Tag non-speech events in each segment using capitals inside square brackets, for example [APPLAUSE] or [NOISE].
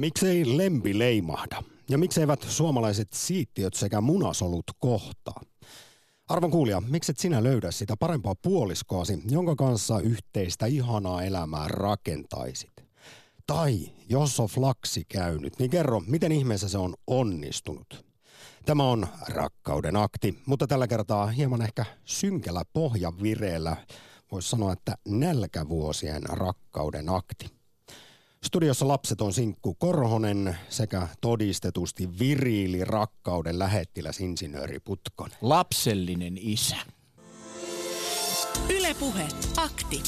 Miksei lempi leimahda? Ja mikseivät suomalaiset siittiöt sekä munasolut kohtaa? Arvon kuulija, mikset sinä löydä sitä parempaa puoliskoasi, jonka kanssa yhteistä ihanaa elämää rakentaisit? Tai jos on flaksi käynyt, niin kerro, miten ihmeessä se on onnistunut? Tämä on rakkauden akti, mutta tällä kertaa hieman ehkä synkällä pohjavireellä. Voisi sanoa, että nälkävuosien rakkauden akti. Studiossa lapset on Sinkku Korhonen sekä todistetusti viriili rakkauden lähettiläs insinööri Putkonen. Lapsellinen isä. Ylepuhe akti.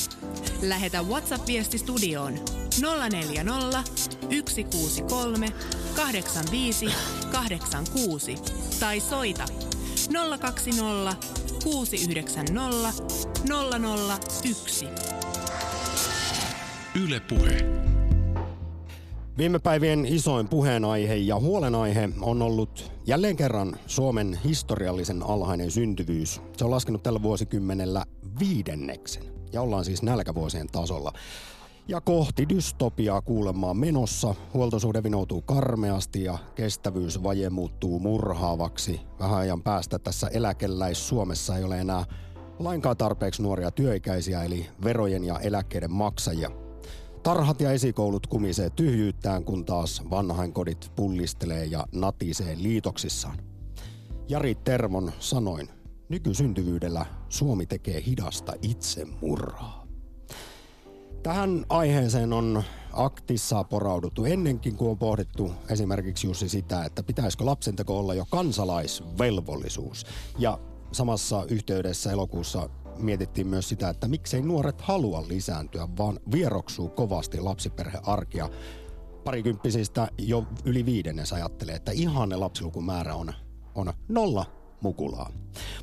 Lähetä WhatsApp-viesti studioon 040 163 85 86 tai soita 020 690 001. Ylepuhe. Viime päivien isoin puheenaihe ja huolenaihe on ollut jälleen kerran Suomen historiallisen alhainen syntyvyys. Se on laskenut tällä vuosikymmenellä viidenneksen ja ollaan siis nälkävuosien tasolla. Ja kohti dystopiaa kuulemaan menossa. Huoltosuhde vinoutuu karmeasti ja kestävyysvaje muuttuu murhaavaksi. Vähän ajan päästä tässä eläkeläis Suomessa ei ole enää lainkaan tarpeeksi nuoria työikäisiä eli verojen ja eläkkeiden maksajia – Tarhat ja esikoulut kumisee tyhjyyttään, kun taas vanhainkodit pullistelee ja natisee liitoksissaan. Jari Tervon sanoin, nykysyntyvyydellä Suomi tekee hidasta itsemurhaa. Tähän aiheeseen on aktissa porauduttu ennenkin, kun on pohdittu esimerkiksi Jussi sitä, että pitäisikö lapsenteko olla jo kansalaisvelvollisuus. Ja samassa yhteydessä elokuussa mietittiin myös sitä, että miksei nuoret halua lisääntyä, vaan vieroksuu kovasti lapsiperhearkia. Parikymppisistä jo yli viidennes ajattelee, että ihanne lapsilukumäärä on, on nolla mukulaa.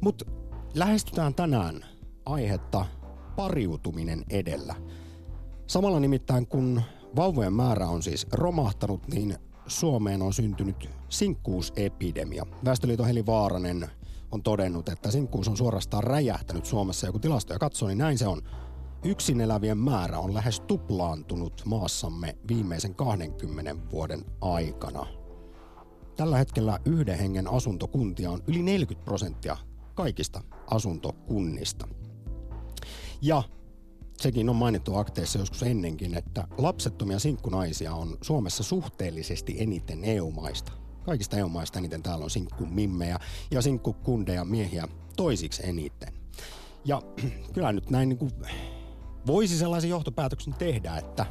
Mutta lähestytään tänään aihetta pariutuminen edellä. Samalla nimittäin kun vauvojen määrä on siis romahtanut, niin Suomeen on syntynyt sinkkuusepidemia. Väestöliiton Heli Vaaranen on todennut, että sinkkuus on suorastaan räjähtänyt Suomessa. Ja kun tilastoja katsoo, niin näin se on. Yksin elävien määrä on lähes tuplaantunut maassamme viimeisen 20 vuoden aikana. Tällä hetkellä yhden hengen asuntokuntia on yli 40 prosenttia kaikista asuntokunnista. Ja sekin on mainittu akteissa joskus ennenkin, että lapsettomia sinkkunaisia on Suomessa suhteellisesti eniten EU-maista kaikista EU-maista eniten täällä on sinkkumimmejä ja sinkkukundeja miehiä toisiksi eniten. Ja [CLEARS THROAT] kyllä nyt näin niin kuin voisi sellaisen johtopäätöksen tehdä, että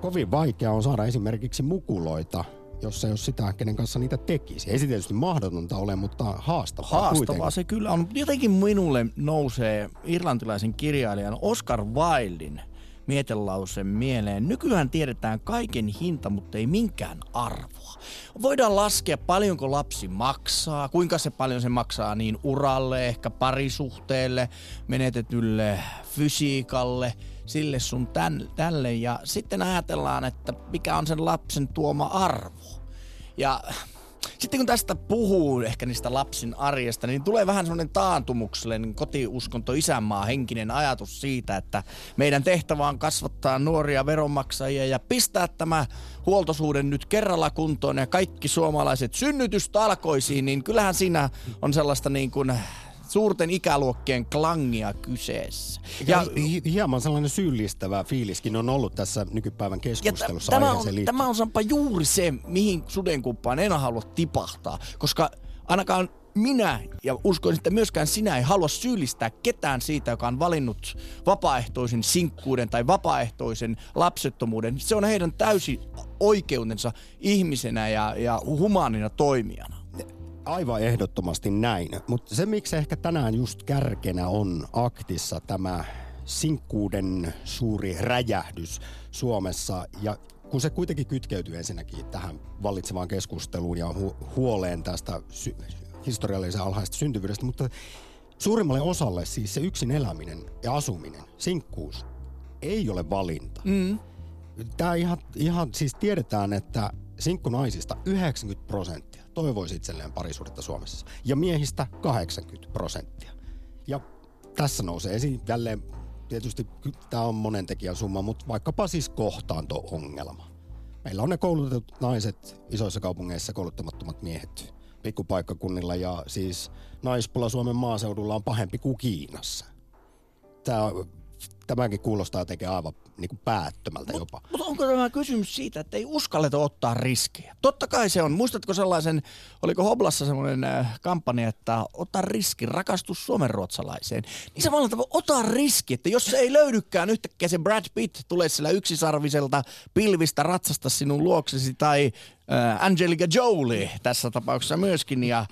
kovin vaikea on saada esimerkiksi mukuloita jos ei ole sitä, kenen kanssa niitä tekisi. Ei se tietysti mahdotonta ole, mutta haastavaa Haastavaa kuitenkin. se kyllä on. Jotenkin minulle nousee irlantilaisen kirjailijan Oscar Wildin mietelause mieleen. Nykyään tiedetään kaiken hinta, mutta ei minkään arvoa. Voidaan laskea paljonko lapsi maksaa, kuinka se paljon se maksaa niin uralle, ehkä parisuhteelle, menetetylle fysiikalle, sille sun tän, tälle. Ja sitten ajatellaan, että mikä on sen lapsen tuoma arvo. Ja sitten kun tästä puhuu ehkä niistä lapsin arjesta, niin tulee vähän semmoinen taantumuksellinen kotiuskonto, isänmaa, henkinen ajatus siitä, että meidän tehtävä on kasvattaa nuoria veronmaksajia ja pistää tämä huoltosuuden nyt kerralla kuntoon ja kaikki suomalaiset synnytystalkoisiin, niin kyllähän siinä on sellaista niin kuin suurten ikäluokkien klangia kyseessä. Ja, hieman sellainen syyllistävä fiiliskin on ollut tässä nykypäivän keskustelussa tämä, on, liittyen. tämä on Sampa juuri se, mihin sudenkuppaan en halua tipahtaa, koska ainakaan minä ja uskoisin, että myöskään sinä ei halua syyllistää ketään siitä, joka on valinnut vapaaehtoisen sinkkuuden tai vapaaehtoisen lapsettomuuden. Se on heidän täysi oikeutensa ihmisenä ja, ja humaanina toimijana. Aivan ehdottomasti näin. Mutta se, miksi ehkä tänään just kärkenä on aktissa tämä sinkkuuden suuri räjähdys Suomessa ja kun se kuitenkin kytkeytyy ensinnäkin tähän vallitsevaan keskusteluun ja hu- huoleen tästä sy- historiallisen alhaista syntyvyydestä, mutta suurimmalle osalle siis se yksin eläminen ja asuminen, sinkkuus, ei ole valinta. Mm. Tämä ihan, ihan siis tiedetään, että sinkkunaisista 90 prosenttia toivoisi itselleen parisuudetta Suomessa. Ja miehistä 80 prosenttia. Ja tässä nousee esiin jälleen, tietysti tämä on monen tekijän summa, mutta vaikkapa siis kohtaanto-ongelma. meillä on ne koulutetut naiset isoissa kaupungeissa, kouluttamattomat miehet pikkupaikkakunnilla ja siis naispula Suomen maaseudulla on pahempi kuin Kiinassa. Tämä tämäkin kuulostaa tekee aivan niin kuin päättömältä Mut, jopa. Mutta onko tämä kysymys siitä, että ei uskalleta ottaa riskejä? Totta kai se on. Muistatko sellaisen, oliko Hoblassa semmoinen äh, kampanja, että ota riski, rakastus suomenruotsalaiseen. Niin samalla tavalla ota riski, että jos se ei löydykään yhtäkkiä se Brad Pitt tulee sillä yksisarviselta pilvistä ratsasta sinun luoksesi tai äh, Angelica Jolie tässä tapauksessa myöskin ja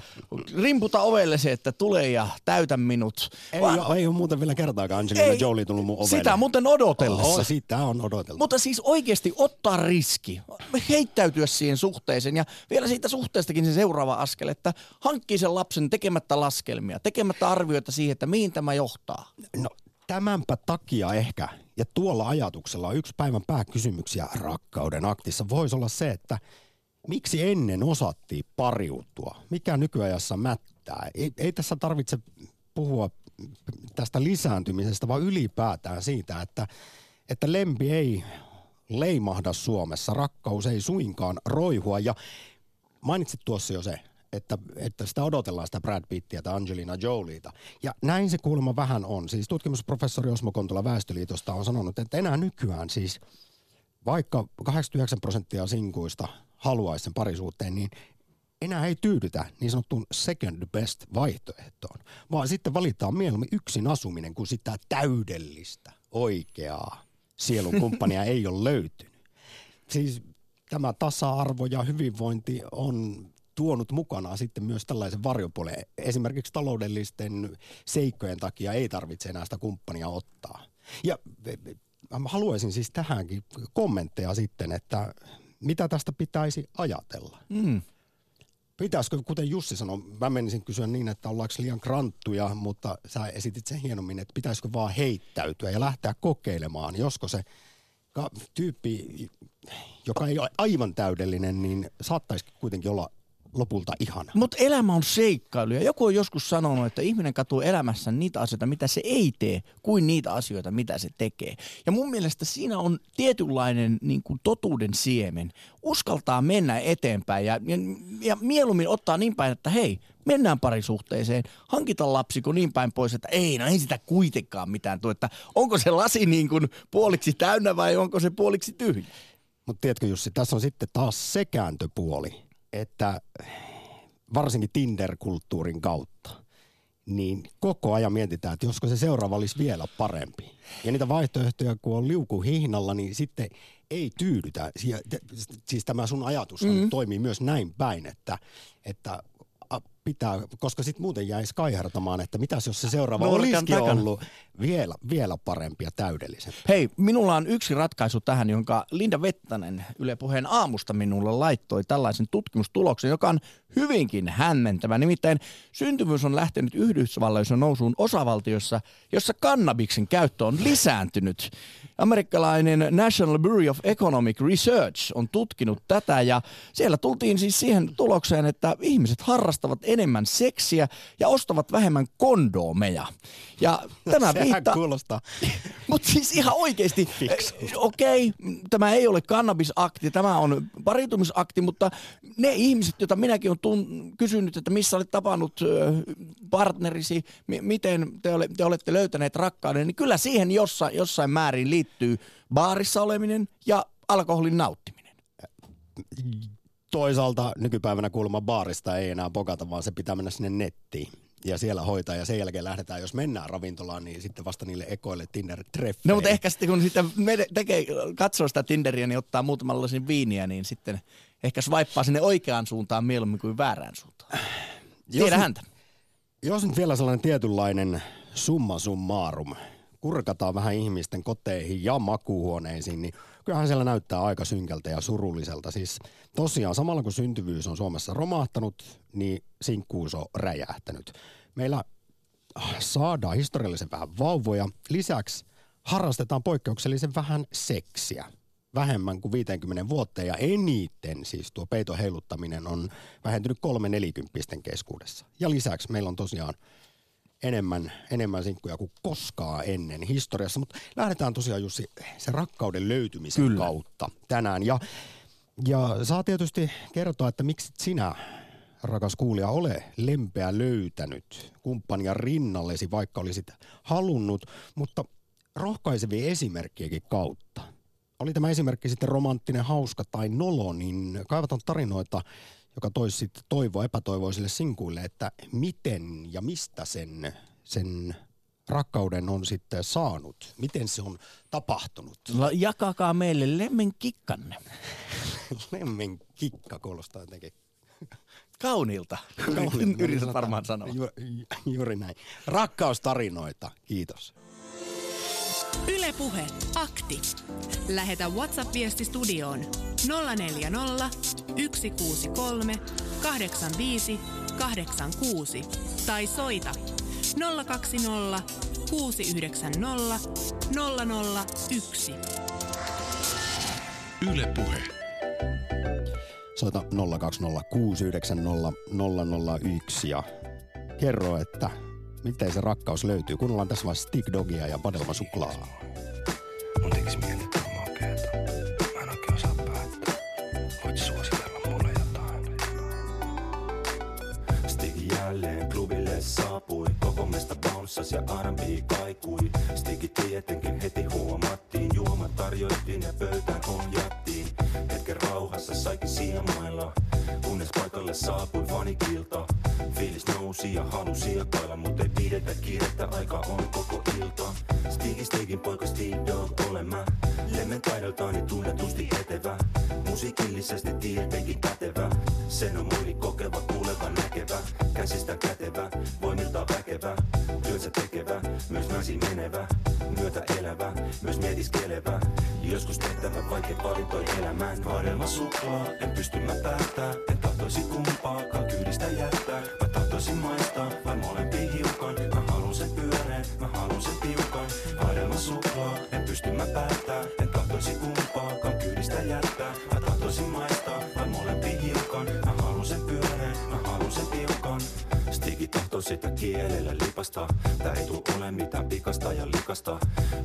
rimputa ovelle se, että tule ja täytä minut. Ei, Vaan- ole, ei ole muuten vielä kertaakaan Angelina Ei, Jolie tullut mun ovelle. Sitä muuten odotellessa. Oh, sitä on odoteltu. Mutta siis oikeasti ottaa riski, heittäytyä siihen suhteeseen ja vielä siitä suhteestakin se seuraava askel, että hankkii sen lapsen tekemättä laskelmia, tekemättä arvioita siihen, että mihin tämä johtaa. No tämänpä takia ehkä, ja tuolla ajatuksella yksi päivän pääkysymyksiä rakkauden aktissa voisi olla se, että miksi ennen osattiin pariutua? Mikä nykyajassa mättää? Ei, ei tässä tarvitse puhua tästä lisääntymisestä, vaan ylipäätään siitä, että, että lempi ei leimahda Suomessa, rakkaus ei suinkaan roihua. Ja mainitsit tuossa jo se, että, että sitä odotellaan sitä Brad Pittiä tai Angelina Jolieta. Ja näin se kuulemma vähän on. Siis tutkimusprofessori Osmo Kontola Väestöliitosta on sanonut, että enää nykyään siis vaikka 89 prosenttia sinkuista haluaisi sen parisuhteen, niin enää ei tyydytä niin sanottuun second best vaihtoehtoon, vaan sitten valitaan mieluummin yksin asuminen, kun sitä täydellistä, oikeaa sielun kumppania ei ole löytynyt. Siis tämä tasa-arvo ja hyvinvointi on tuonut mukanaan sitten myös tällaisen varjopuolen. Esimerkiksi taloudellisten seikkojen takia ei tarvitse enää sitä kumppania ottaa. Ja mä haluaisin siis tähänkin kommentteja sitten, että mitä tästä pitäisi ajatella. Mm. Pitäisikö, kuten Jussi sanoi, mä menisin kysyä niin, että ollaanko liian kranttuja, mutta sä esitit sen hienommin, että pitäisikö vaan heittäytyä ja lähteä kokeilemaan, josko se tyyppi, joka ei ole aivan täydellinen, niin saattaisi kuitenkin olla lopulta ihana. Mutta elämä on seikkailu ja joku on joskus sanonut, että ihminen katsoo elämässä niitä asioita, mitä se ei tee, kuin niitä asioita, mitä se tekee. Ja mun mielestä siinä on tietynlainen niin kuin totuuden siemen. Uskaltaa mennä eteenpäin ja, ja, ja mieluummin ottaa niin päin, että hei, mennään parisuhteeseen, hankita lapsi, kun niin päin pois, että ei, no ei sitä kuitenkaan mitään tuo, että onko se lasi niin kuin puoliksi täynnä vai onko se puoliksi tyhjä? Mutta tiedätkö Jussi, tässä on sitten taas se kääntöpuoli, että varsinkin Tinder-kulttuurin kautta, niin koko ajan mietitään, että josko se seuraava olisi vielä parempi. Ja niitä vaihtoehtoja, kun on liuku hihnalla, niin sitten ei tyydytä. Siis tämä sun ajatus mm. toimii myös näin päin, että, että pitää, koska sitten muuten jäisi kaihertamaan, että mitäs jos se seuraava Nurkan olisikin takana. ollut vielä, vielä parempi ja täydellisempi. Hei, minulla on yksi ratkaisu tähän, jonka Linda Vettanen Yle Puheen aamusta minulle laittoi tällaisen tutkimustuloksen, joka on hyvinkin hämmentävä. Nimittäin syntyvyys on lähtenyt Yhdysvalloissa nousuun osavaltiossa, jossa kannabiksen käyttö on lisääntynyt. Amerikkalainen National Bureau of Economic Research on tutkinut tätä ja siellä tultiin siis siihen tulokseen, että ihmiset harrastavat enemmän seksiä ja ostavat vähemmän kondoomeja. Ja tämä Sehän viittaa... kuulostaa [LAUGHS] Mutta siis ihan oikeasti, [LAUGHS] eh, okei, okay, tämä ei ole kannabisakti, tämä on paritumisakti, mutta ne ihmiset, joita minäkin olen tun- kysynyt, että missä olet tapannut partnerisi, mi- miten te, ole, te olette löytäneet rakkauden, niin kyllä siihen jossa, jossain määrin liittyy baarissa oleminen ja alkoholin nauttiminen. Toisaalta nykypäivänä kuulemma baarista ei enää pokata, vaan se pitää mennä sinne nettiin ja siellä hoitaa ja sen jälkeen lähdetään, jos mennään ravintolaan, niin sitten vasta niille ekoille Tinder-treffeille. No mutta ehkä sitten kun sitä mene- tekee, katsoo sitä Tinderiä, niin ottaa muutaman lasin viiniä, niin sitten ehkä swipeaa sinne oikeaan suuntaan mieluummin kuin väärään suuntaan. Jos Tiedä nyt- häntä. Jos nyt vielä sellainen tietynlainen summa summarum, kurkataan vähän ihmisten koteihin ja makuuhuoneisiin, niin kyllähän siellä näyttää aika synkältä ja surulliselta. Siis tosiaan samalla kun syntyvyys on Suomessa romahtanut, niin sinkkuus on räjähtänyt. Meillä ah, saadaan historiallisen vähän vauvoja. Lisäksi harrastetaan poikkeuksellisen vähän seksiä. Vähemmän kuin 50 vuotta ja eniten siis tuo peiton heiluttaminen on vähentynyt kolme nelikymppisten keskuudessa. Ja lisäksi meillä on tosiaan enemmän, enemmän sinkkuja kuin koskaan ennen historiassa. Mutta lähdetään tosiaan Jussi sen rakkauden löytymisen Kyllä. kautta tänään. Ja Ja saa tietysti kertoa, että miksi sinä, rakas kuulija, ole lempeä löytänyt kumppania rinnallesi, vaikka olisit halunnut, mutta rohkaisevia esimerkkiäkin kautta. Oli tämä esimerkki sitten romanttinen, hauska tai nolo, niin kaivataan tarinoita, joka toisi sitten toivoa epätoivoisille sinkuille, että miten ja mistä sen, sen rakkauden on sitten saanut? Miten se on tapahtunut? No, jakakaa meille lemmen kikkanne. [LAUGHS] lemmen kikka kuulostaa jotenkin [LAUGHS] Kauniilta. Kauniilta. Yritän varmaan sanoa. Ju, ju, juuri näin. Rakkaustarinoita. Kiitos. Ylepuhe akti. Lähetä WhatsApp-viesti studioon 040 163 85 86 tai soita 020 690 001. Yle Puhe. Soita 020690001 ja kerro, että miten se rakkaus löytyy. Kuunnellaan tässä vaiheessa Stick Dogia ja Padelma Suklaa. Mun tekis mieli, että on makeeta. Mä en oikein osaa päättää. Voit suositella mulle jotain. Stigi jälleen klubille saapui Koko mesta bounssas ja R&B kaikui Stigi tietenkin heti huomattiin Juoma tarjoittiin ja pöytään ohjattiin Hetken rauhassa saikin siemailla Kunnes paikalle saapui vanikilta Fiilis nousi ja halusi jakailla Mut ei pidetä kiirettä, aika on koko ilta. Stigi Stigin poika Steve Dog olen mä. Lemmen taidoltaani tunnetusti etevä. Musiikillisesti tietenkin pätevä Sen on moni kokeva, kuuleva, näkevä. Käsistä kätevä, voimilta väkevä. Työnsä tekevä, myös naisiin menevä. Myötä elävä, myös mietiskelevä. Joskus tehtävä vaikea valintoi elämään. Vadelma suklaa, en pysty mä päättää. En tahtoisi kumpaakaan kyydistä jättää. Mä tahtoisin maistaa, vai molempiin kielellä lipasta. Tää ei tuu ole mitään pikasta ja likasta.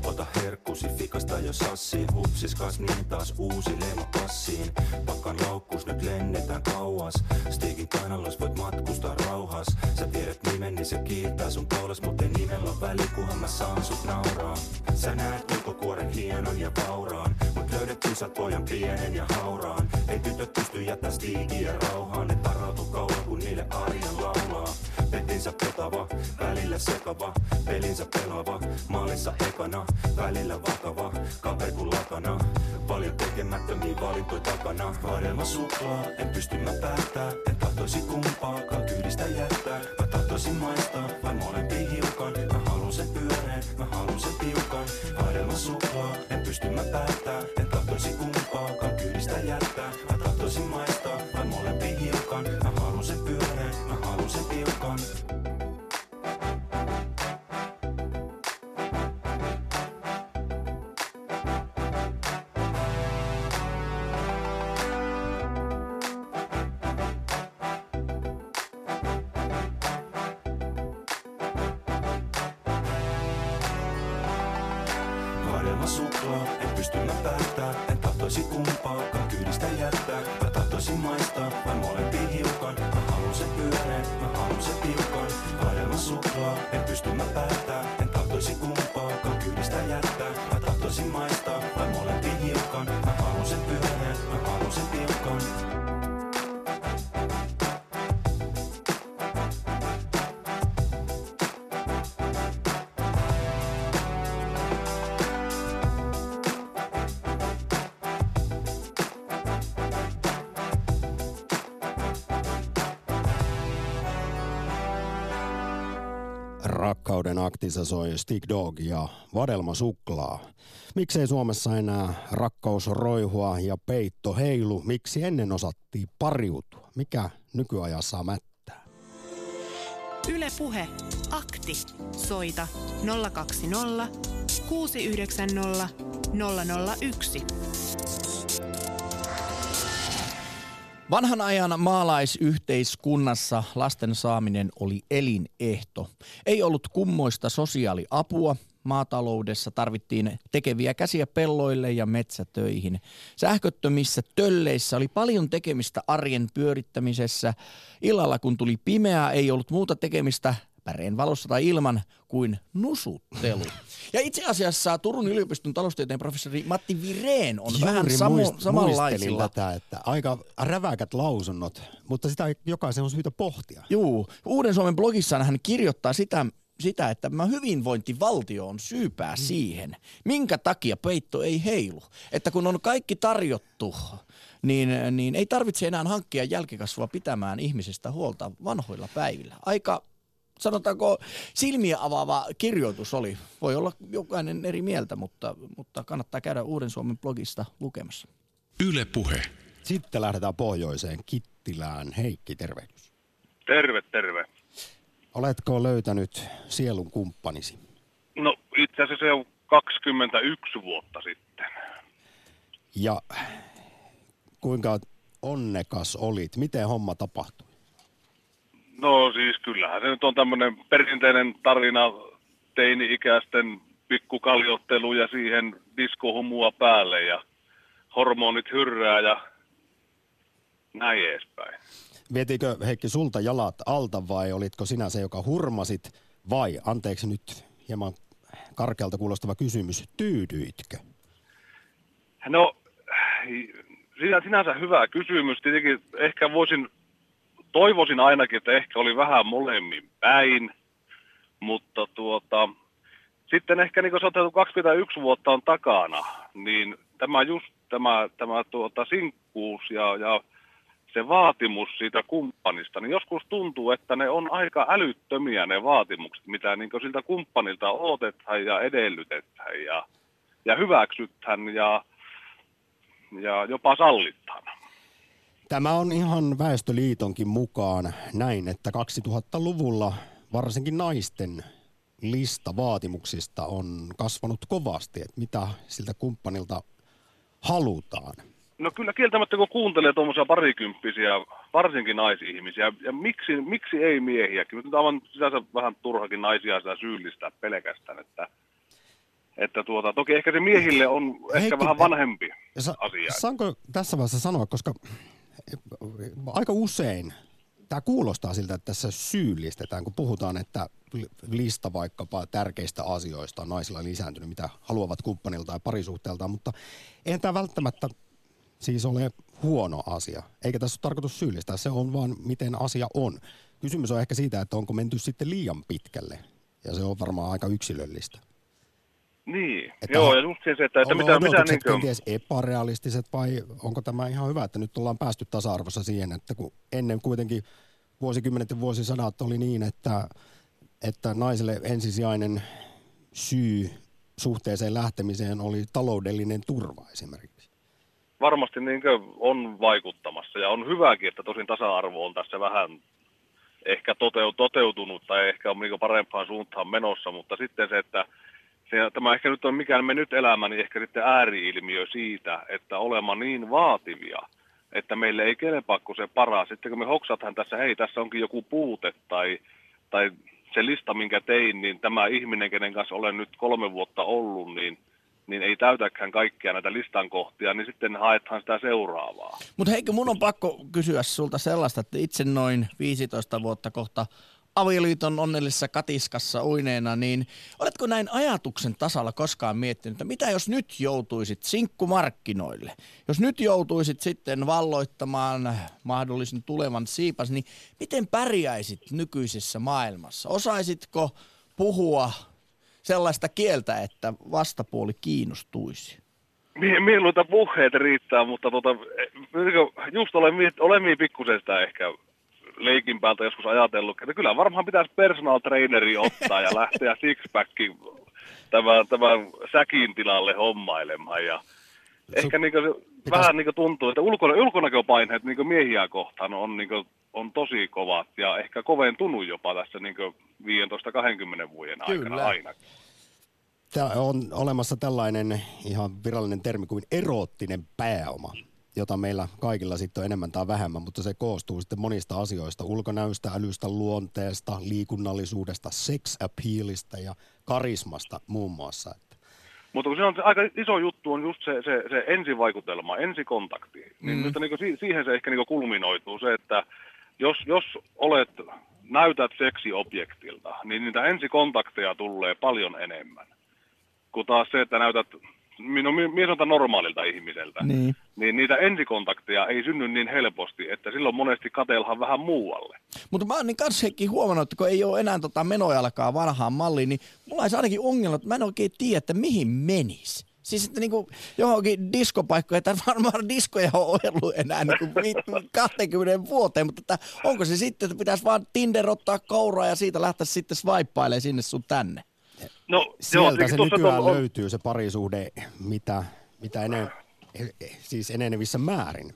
Ota herkkusi fikasta jo sassiin. Hupsis kas niin taas uusi leima passiin. Pakkan laukkus nyt lennetään kauas. Stigin kainallos voit matkustaa rauhas. Sä tiedät nimen niin se kiittää sun kaulas Mut ei nimellä ole väli kunhan mä saan sut nauraa. Sä näet ulkokuoren hienon ja vauraan Mut löydät sä pojan pienen ja hauraan. Ei tytöt pysty jättää Stigiä rauhaan Ne tarrautuu kauan kun niille arjen laulaa Petinsä petava, välillä sekava Pelinsä pelaava, maalissa ekana Välillä vakava, kapea kuin lakana. Paljon tekemättömiä valintoja takana. Vadelma suklaa, en pysty mä päättää En tahtoisi kumpaakaan kyydistä jättää. Mä tahtoisin maistaa, vai molempiin hiukan. Mä haluun sen pyöreen, mä haluun sen piukan. Vadelma suklaa, en pysty mä päättää En tahtoisi kumpaakaan kyydistä jättää Aktissa soi Stick Dog ja Vadelma Suklaa. Miksei Suomessa enää rakkaus roihua ja peitto heilu? Miksi ennen osattiin pariutua? Mikä nykyajassa mättää? Ylepuhe akti. Soita 020 690 001. Vanhan ajan maalaisyhteiskunnassa lasten saaminen oli elinehto. Ei ollut kummoista sosiaaliapua, maataloudessa tarvittiin tekeviä käsiä pelloille ja metsätöihin. Sähköttömissä tölleissä oli paljon tekemistä arjen pyörittämisessä. Illalla kun tuli pimeää, ei ollut muuta tekemistä päreen valossa tai ilman kuin nusuttelu. [LAUGHS] Ja itse asiassa Turun yliopiston taloustieteen professori Matti Vireen on Juuri vähän samo, samanlaisilla. tätä, että aika räväkät lausunnot, mutta sitä jokaisen on syytä pohtia. Juu, Uuden Suomen blogissaan hän kirjoittaa sitä, sitä, että tämä hyvinvointivaltio on syypää Mm. siihen, minkä takia peitto ei heilu. Että kun on kaikki tarjottu, niin, niin ei tarvitse enää hankkia jälkikasvua pitämään ihmisestä huolta vanhoilla päivillä. Aika sanotaanko silmiä avaava kirjoitus oli. Voi olla jokainen eri mieltä, mutta, mutta kannattaa käydä Uuden Suomen blogista lukemassa. Yle Puhe. Sitten lähdetään pohjoiseen Kittilään. Heikki, tervehdys. Terve, terve. Oletko löytänyt sielun kumppanisi? No itse asiassa se on 21 vuotta sitten. Ja kuinka onnekas olit? Miten homma tapahtui? No siis kyllähän se nyt on tämmöinen perinteinen tarina teini-ikäisten pikkukaljottelu ja siihen diskohumua päälle ja hormonit hyrrää ja näin edespäin. Vietikö Heikki sulta jalat alta vai olitko sinä se, joka hurmasit vai, anteeksi nyt hieman karkealta kuulostava kysymys, tyydyitkö? No, sinä, sinänsä hyvä kysymys. Tietenkin ehkä voisin, toivoisin ainakin, että ehkä oli vähän molemmin päin, mutta tuota, sitten ehkä niin kuin sanotaan, 21 vuotta on takana, niin tämä just tämä, tämä tuota, sinkkuus ja, ja se vaatimus siitä kumppanista, niin joskus tuntuu, että ne on aika älyttömiä ne vaatimukset, mitä niin siltä kumppanilta odotetaan ja edellytetään ja, ja hyväksytään ja, ja jopa sallitaan. Tämä on ihan Väestöliitonkin mukaan näin, että 2000-luvulla varsinkin naisten lista vaatimuksista on kasvanut kovasti, että mitä siltä kumppanilta halutaan. No kyllä kieltämättä, kun kuuntelee tuommoisia parikymppisiä, varsinkin naisihmisiä, ja miksi, miksi ei miehiäkin? Nyt on aivan sisänsä vähän turhakin naisia sitä syyllistää pelkästään, että, että tuota, toki ehkä se miehille on ehkä Heikki, vähän vanhempi Sa- asia. Saanko tässä vaiheessa sanoa, koska aika usein tämä kuulostaa siltä, että tässä syyllistetään, kun puhutaan, että lista vaikkapa tärkeistä asioista on naisilla lisääntynyt, mitä haluavat kumppanilta ja parisuhteeltaan, mutta eihän tämä välttämättä siis ole huono asia. Eikä tässä ole tarkoitus syyllistää, se on vaan miten asia on. Kysymys on ehkä siitä, että onko menty sitten liian pitkälle, ja se on varmaan aika yksilöllistä. Niin, Että joo, ja just se, että, että mitä, mitä niin kuin, kenties epärealistiset vai onko tämä ihan hyvä, että nyt ollaan päästy tasa-arvossa siihen, että kun ennen kuitenkin vuosikymmenet ja vuosisadat oli niin, että, että naiselle ensisijainen syy suhteeseen lähtemiseen oli taloudellinen turva esimerkiksi. varmasti niin on vaikuttamassa, ja on hyväkin, että tosin tasa-arvo on tässä vähän ehkä toteu, toteutunut tai ehkä on niin parempaan suuntaan menossa, mutta sitten se, että se, tämä ehkä nyt on mikään me nyt elämä, niin ehkä sitten ääriilmiö siitä, että olemaan niin vaativia, että meille ei kelpaa kuin se paras. Sitten kun me hoksathan tässä, hei tässä onkin joku puute tai, tai se lista, minkä tein, niin tämä ihminen, kenen kanssa olen nyt kolme vuotta ollut, niin, niin ei täytäkään kaikkia näitä listan kohtia, niin sitten haetaan sitä seuraavaa. Mutta Heikki, mun on pakko kysyä sulta sellaista, että itse noin 15 vuotta kohta avioliiton onnellisessa katiskassa uineena, niin oletko näin ajatuksen tasalla koskaan miettinyt, että mitä jos nyt joutuisit sinkkumarkkinoille? Jos nyt joutuisit sitten valloittamaan mahdollisen tulevan siipas, niin miten pärjäisit nykyisessä maailmassa? Osaisitko puhua sellaista kieltä, että vastapuoli kiinnostuisi? Mie- Mieluita puheet riittää, mutta tota, eh, just olen, olen sitä ehkä leikin päältä joskus ajatellut, että kyllä varmaan pitäisi personal traineri ottaa ja lähteä sixpackin tämän, tämän säkin tilalle hommailemaan. Ja ehkä niin se, vähän niin tuntuu, että ulkona, ulkonäköpaineet niin miehiä kohtaan on, niin on tosi kovat ja ehkä koventunut jopa tässä niin 15-20 vuoden aikana Kyllä. aina. Tämä on olemassa tällainen ihan virallinen termi kuin eroottinen pääoma. Jota meillä kaikilla sitten on enemmän tai vähemmän, mutta se koostuu sitten monista asioista. Ulkonäöstä, älystä, luonteesta, liikunnallisuudesta, sex appealista ja karismasta muun muassa. Mutta kun se on se aika iso juttu on just se, se, se ensivaikutelma, ensikontakti. Niin mm. nyt niin siihen se ehkä niin kulminoituu se, että jos, jos olet, näytät seksiobjektilta, niin niitä ensikontakteja tulee paljon enemmän. Kun taas se, että näytät no, mies on normaalilta ihmiseltä, niin. niin niitä ensikontakteja ei synny niin helposti, että silloin monesti katelhan vähän muualle. Mutta mä oon niin kanssa huomannut, että kun ei ole enää tota menojalkaa vanhaan malliin, niin mulla olisi ainakin ongelma, että mä en oikein tiedä, että mihin menis. Siis että niinku johonkin diskopaikkoja, että varmaan diskoja on ollut enää niinku 20 [LAUGHS] vuoteen, mutta että onko se sitten, että pitäisi vaan Tinder ottaa kauraa ja siitä lähteä sitten swipeilemaan sinne sun tänne? No, Sieltä joo, se nykyään on... löytyy se parisuhde, mitä, mitä enen, siis enenevissä määrin.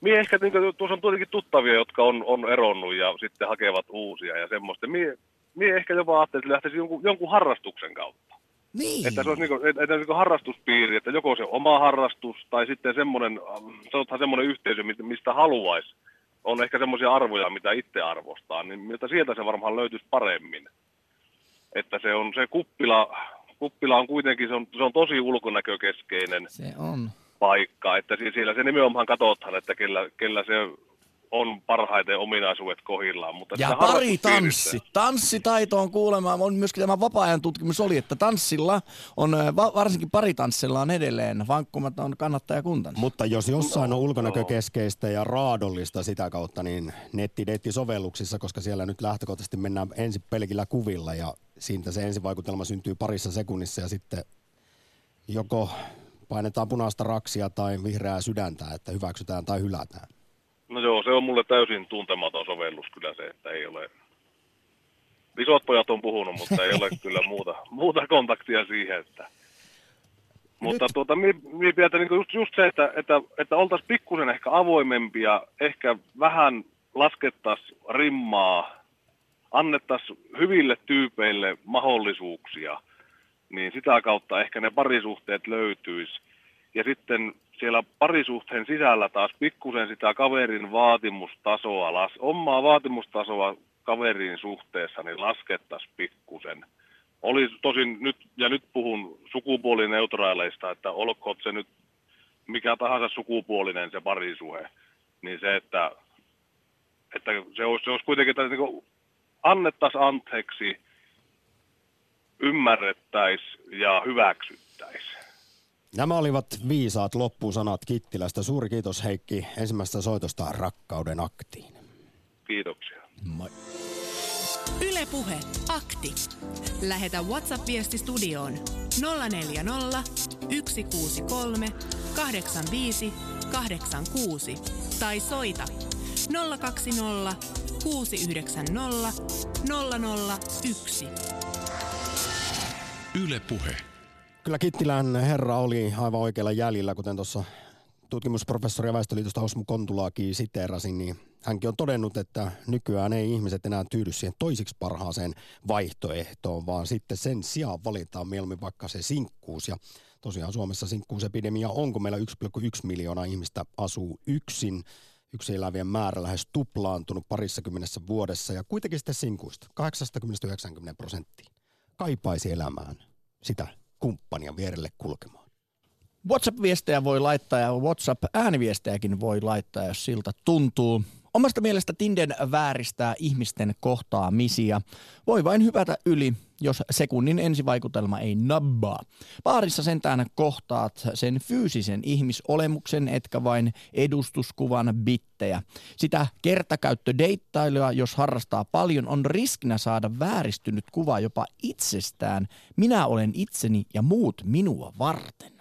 Mie ehkä, niin kuin, tuossa on kuitenkin tuttavia, jotka on, on eronnut ja sitten hakevat uusia ja semmoista. Mie, mie ehkä jopa ajattelin, että lähtisi jonkun, jonkun harrastuksen kautta. Niin. Että se olisi niin kuin, että, että niin harrastuspiiri, että joko se oma harrastus tai sitten semmoinen, sanotaan semmoinen yhteisö, mistä haluaisi. On ehkä semmoisia arvoja, mitä itse arvostaa, niin miltä sieltä se varmaan löytyisi paremmin että se on se kuppila, kuppila on kuitenkin, se on, se on tosi ulkonäkökeskeinen se on. paikka, että siellä se nimenomaan katsotaan, että kellä, kellä se on parhaiten ominaisuudet kohillaan. Mutta ja pari tanssi. Tanssitaito on kuulemma, on myöskin tämä vapaa-ajan tutkimus oli, että tanssilla on, varsinkin paritanssilla on edelleen vankkumaton kannattajakunta. Mutta jos jossain on ulkonäkökeskeistä ja raadollista sitä kautta, niin netti-sovelluksissa, koska siellä nyt lähtökohtaisesti mennään ensin pelkillä kuvilla ja siitä se ensivaikutelma syntyy parissa sekunnissa ja sitten joko painetaan punaista raksia tai vihreää sydäntä, että hyväksytään tai hylätään. No joo, se on mulle täysin tuntematon sovellus kyllä se, että ei ole... Isot pojat on puhunut, mutta ei ole kyllä muuta, muuta kontaktia siihen, että... Mutta Nyt... tuota, mi, mi että niin just, just se, että, että, että oltaisiin pikkusen ehkä avoimempia, ehkä vähän laskettaisiin rimmaa, annettaisiin hyville tyypeille mahdollisuuksia, niin sitä kautta ehkä ne parisuhteet löytyisi. Ja sitten siellä parisuhteen sisällä taas pikkusen sitä kaverin vaatimustasoa, las, omaa vaatimustasoa kaverin suhteessa, niin laskettaisiin pikkusen. Oli tosin nyt, ja nyt puhun sukupuolineutraaleista, että olkoon se nyt mikä tahansa sukupuolinen se parisuhe, niin se, että, että se, olisi, se olisi kuitenkin, niin annettaisiin anteeksi, ymmärrettäisiin ja hyväksyttäisiin. Nämä olivat viisaat loppusanat Kittilästä. Suuri kiitos Heikki ensimmäistä soitosta Rakkauden aktiin. Kiitoksia. Moi. Ylepuhe akti. Lähetä WhatsApp-viesti studioon 040 163 85 86 tai soita 020 690 001. Ylepuhe. Kyllä Kittilän herra oli aivan oikealla jäljellä, kuten tuossa tutkimusprofessori ja Väestöliitosta Osmo Kontulaakin siteerasin, niin hänkin on todennut, että nykyään ei ihmiset enää tyydy siihen toisiksi parhaaseen vaihtoehtoon, vaan sitten sen sijaan valitaan mieluummin vaikka se sinkkuus. Ja tosiaan Suomessa sinkkuusepidemia on, kun meillä 1,1 miljoonaa ihmistä asuu yksin. Yksi elävien määrä lähes tuplaantunut parissa kymmenessä vuodessa ja kuitenkin sitten sinkuista 80-90 prosenttia kaipaisi elämään sitä kumppania vierelle kulkemaan. WhatsApp-viestejä voi laittaa ja WhatsApp-ääniviestejäkin voi laittaa, jos siltä tuntuu. Omasta mielestä Tinden vääristää ihmisten kohtaamisia. Voi vain hyvätä yli, jos sekunnin ensivaikutelma ei nabbaa. Paarissa sentään kohtaat sen fyysisen ihmisolemuksen, etkä vain edustuskuvan bittejä. Sitä kertakäyttödeittailua, jos harrastaa paljon, on riskinä saada vääristynyt kuva jopa itsestään. Minä olen itseni ja muut minua varten.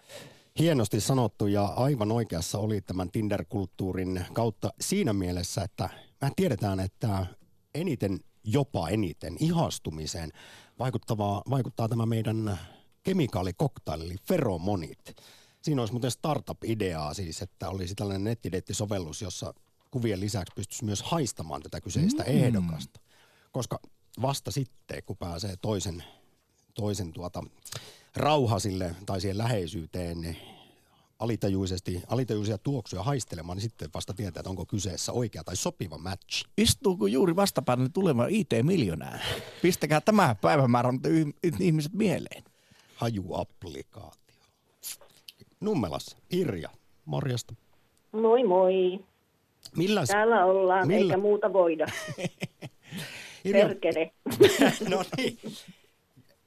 Hienosti sanottu ja aivan oikeassa oli tämän Tinder-kulttuurin kautta siinä mielessä, että mä tiedetään, että eniten, jopa eniten ihastumiseen vaikuttavaa, vaikuttaa tämä meidän kemikaalikoktaili, eli feromonit. Siinä olisi muuten startup-ideaa siis, että olisi tällainen nettideettisovellus, jossa kuvien lisäksi pystyisi myös haistamaan tätä kyseistä mm. ehdokasta. Koska vasta sitten, kun pääsee toisen, toisen tuota, rauhasille tai siihen läheisyyteen, niin alitajuisesti, alitajuisia tuoksuja haistelemaan, niin sitten vasta tietää, että onko kyseessä oikea tai sopiva match. Istuuko juuri vastapäällä tuleva IT-miljonää? Pistäkää tämä päivämäärä ihmiset mieleen. Hajuapplikaatio. Nummelassa, Irja, morjesta. Moi moi. Millä, Täällä ollaan, millä- eikä muuta voida. [LAUGHS] Irja, Perkele. [LAUGHS] no niin.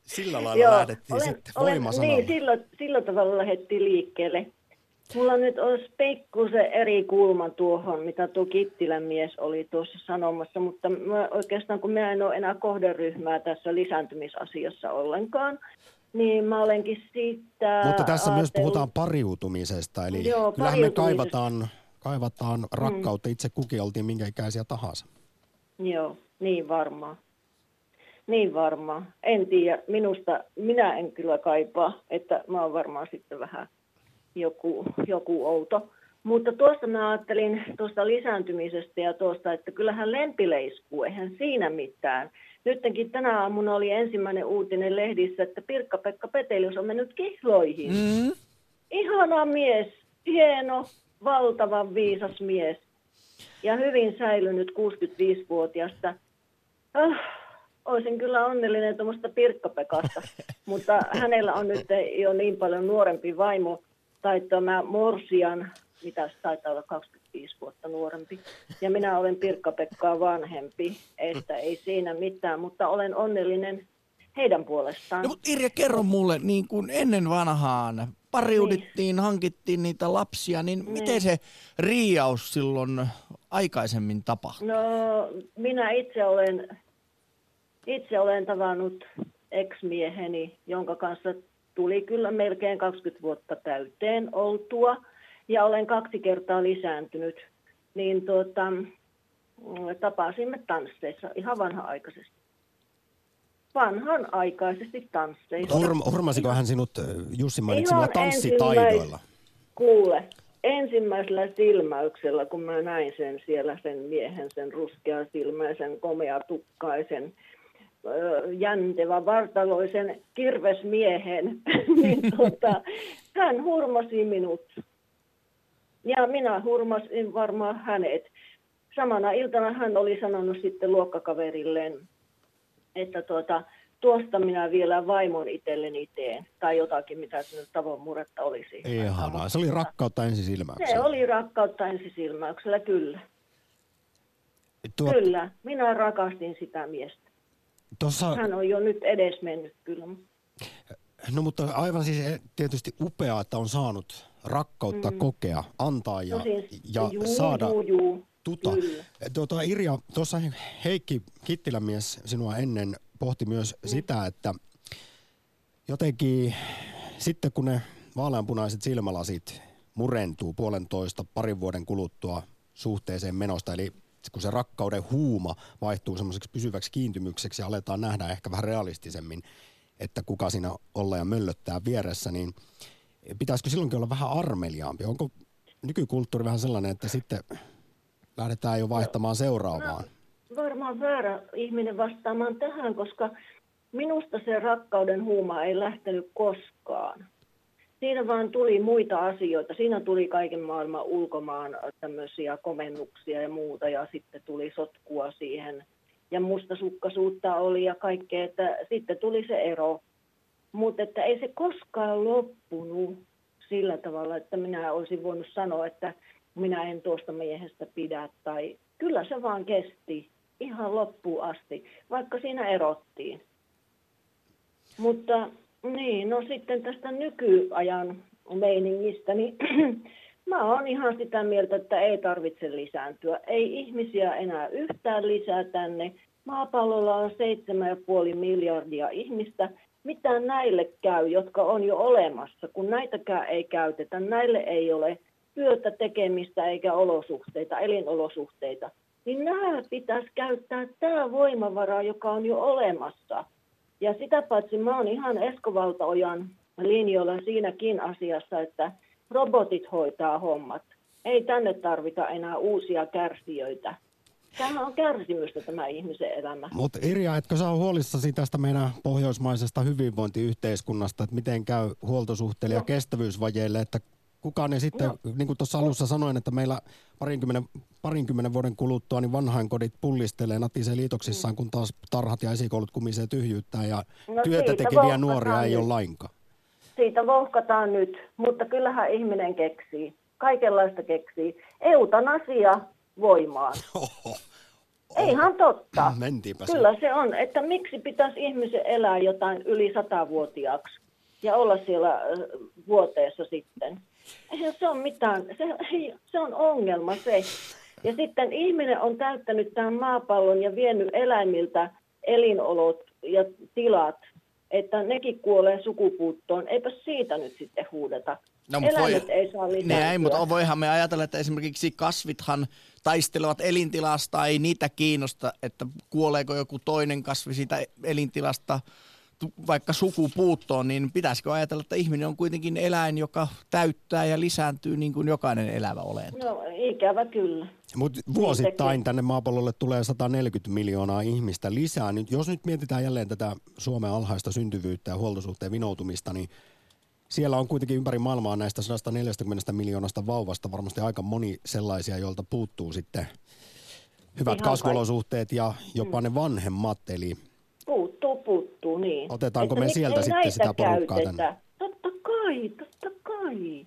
Sillä lailla lähdettiin sitten voimasanalla. Niin, sillä, sillä tavalla lähdettiin liikkeelle. Mulla nyt olisi pikkusen eri kulma tuohon, mitä tuo Kittilän mies oli tuossa sanomassa, mutta mä oikeastaan kun mä en ole enää kohderyhmää tässä lisääntymisasiassa ollenkaan, niin mä olenkin siitä Mutta tässä myös ajatellut- puhutaan pariutumisesta, eli Joo, kyllähän me kaivataan, kaivataan rakkautta itse kukin oltiin minkä ikäisiä tahansa. Joo, niin varmaan. Niin varmaan. En tiedä, minusta, minä en kyllä kaipaa, että mä oon varmaan sitten vähän joku, joku outo. Mutta tuosta mä ajattelin tuosta lisääntymisestä ja tuosta, että kyllähän lempileiskuu, eihän siinä mitään. Nyttenkin tänä aamuna oli ensimmäinen uutinen lehdissä, että Pirkka-Pekka Petelius on mennyt kihloihin. Mm. Ihana mies, hieno, valtavan viisas mies ja hyvin säilynyt 65-vuotiasta. Ah, olisin kyllä onnellinen tuommoista Pirkkapekasta, [LAUGHS] mutta hänellä on nyt jo niin paljon nuorempi vaimo, tai tämä Morsian, mitä taitaa olla 25 vuotta nuorempi. Ja minä olen Pirkka-Pekkaa vanhempi, että ei siinä mitään, mutta olen onnellinen heidän puolestaan. No, mutta Irja, kerro mulle, niin kuin ennen vanhaan pariudittiin, hankittiin niitä lapsia, niin miten se riiaus silloin aikaisemmin tapahtui? No, minä itse olen, itse olen tavannut ex-mieheni, jonka kanssa tuli kyllä melkein 20 vuotta täyteen oltua. Ja olen kaksi kertaa lisääntynyt. Niin tuota, mm, tapasimme tansseissa ihan vanha-aikaisesti. Vanhanaikaisesti tansseissa. Hurm, hurmasiko hän sinut, Jussi sillä tanssitaidoilla? Kuule, ensimmäisellä silmäyksellä, kun mä näin sen siellä, sen miehen, sen ruskean silmäisen, komeatukkaisen, ö, jäntevä, vartaloisen kirvesmiehen, [LAUGHS] niin tota, hän hurmasi minut. Ja minä hurmasin varmaan hänet. Samana iltana hän oli sanonut sitten luokkakaverilleen, että tuota, tuosta minä vielä vaimon itselleni teen. Tai jotakin, mitä se tavon muretta olisi. Ihanaa. Se oli rakkautta Se ensisilmäyksellä. oli rakkautta ensisilmäyksellä, kyllä. Tuot, Kyllä, minä rakastin sitä miestä. Tuossa, Hän on jo nyt edes mennyt kyllä. no mutta aivan siis eh, tietysti upeaa, että on saanut rakkautta kokea, antaa ja, Mm. No siis, ja juu, saada juu, juu, tuta. kyllä. Tuota, Irja, tuossa Heikki Kittilämies sinua ennen pohti myös Mm. sitä, että jotenkin sitten kun ne vaaleanpunaiset silmälasit murentuu puolentoista parin vuoden kuluttua suhteeseen menosta, eli kun se rakkauden huuma vaihtuu semmoiseksi pysyväksi kiintymykseksi ja aletaan nähdä ehkä vähän realistisemmin, että kuka siinä olla ja möllöttää vieressä, niin pitäisikö silloinkin olla vähän armeliaampi? Onko nykykulttuuri vähän sellainen, että sitten lähdetään jo vaihtamaan seuraavaan? Varmaan väärä ihminen vastaamaan tähän, koska minusta se rakkauden huuma ei lähtenyt koskaan. Siinä vaan tuli muita asioita. Siinä tuli kaiken maailman ulkomaan tämmöisiä komennuksia ja muuta ja sitten tuli sotkua siihen. Ja mustasukkaisuutta oli ja kaikkea, että sitten tuli se ero. Mutta että ei se koskaan loppunut sillä tavalla, että minä olisin voinut sanoa, että minä en tuosta miehestä pidä. Tai kyllä se vaan kesti ihan loppuun asti, vaikka siinä erottiin. Mutta niin, no sitten tästä nykyajan meiningistä, niin [CLEARS THROAT] mä oon ihan sitä mieltä, että ei tarvitse lisääntyä. Ei ihmisiä enää yhtään lisää tänne. Maapallolla on 7,5 miljardia ihmistä. Mitä näille käy, jotka on jo olemassa, kun näitäkään ei käytetä? Näille ei ole työtä tekemistä eikä olosuhteita, elinolosuhteita. Niin nämä pitäisi käyttää tämä voimavara, joka on jo olemassa. Ja sitä paitsi mä oon ihan Esko Valtaojan linjoilla siinäkin asiassa, että robotit hoitaa hommat. Ei tänne tarvita enää uusia kärsijöitä. Tämä on kärsimystä tämä ihmisen elämä. Mutta Irja, etkö sä ole huolissasi tästä meidän pohjoismaisesta hyvinvointiyhteiskunnasta, että miten käy huoltosuhteelle ja kestävyysvajeille, että kukaan ei sitten, no. niin kuin tuossa alussa sanoin, että meillä parinkymmenen, parinkymmenen vuoden kuluttua niin vanhainkodit pullistelee natisee liitoksissaan, kun taas tarhat ja esikoulut kumisee tyhjyyttää ja No työtä tekeviä nuoria ei nyt. ole lainkaan. Siitä vohkataan nyt, mutta kyllähän ihminen keksii. Kaikenlaista keksii. Eutanasia voimaan. Oho, Eihan totta. mentiinpä. Kyllä se on, että miksi pitäisi ihmisen elää jotain yli satavuotiaaksi ja olla siellä vuoteessa sitten. Eihän se on mitään, se, ei, se on ongelma se. Ja sitten ihminen on täyttänyt tämän maapallon ja vienyt eläimiltä elinolot ja tilat, että nekin kuolee sukupuuttoon. Eipä siitä nyt sitten huudeta. No, mutta voi- Eläimet ei saa lisääntyä. Ne ei, mutta voihan me ajatella, että esimerkiksi kasvithan taistelevat elintilasta, ei niitä kiinnosta, että kuoleeko joku toinen kasvi siitä elintilasta vaikka sukupuuttoon, niin pitäisikö ajatella, että ihminen on kuitenkin eläin, joka täyttää ja lisääntyy niin kuin jokainen elävä olento. No ikävä kyllä. Mutta vuosittain tänne maapallolle tulee 140 miljoonaa ihmistä lisää. Nyt, jos nyt mietitään jälleen tätä Suomen alhaista syntyvyyttä ja huoltosuhteen vinoutumista, niin siellä on kuitenkin ympäri maailmaa näistä 140 miljoonasta vauvasta varmasti aika moni sellaisia, joilta puuttuu sitten hyvät Ihan kasvuolosuhteet ja jopa ne vanhemmat. Eli puuttuu, niin. Otetaanko Että me sieltä sitten sitä porukkaa käytetä? tänne? Totta kai, totta kai.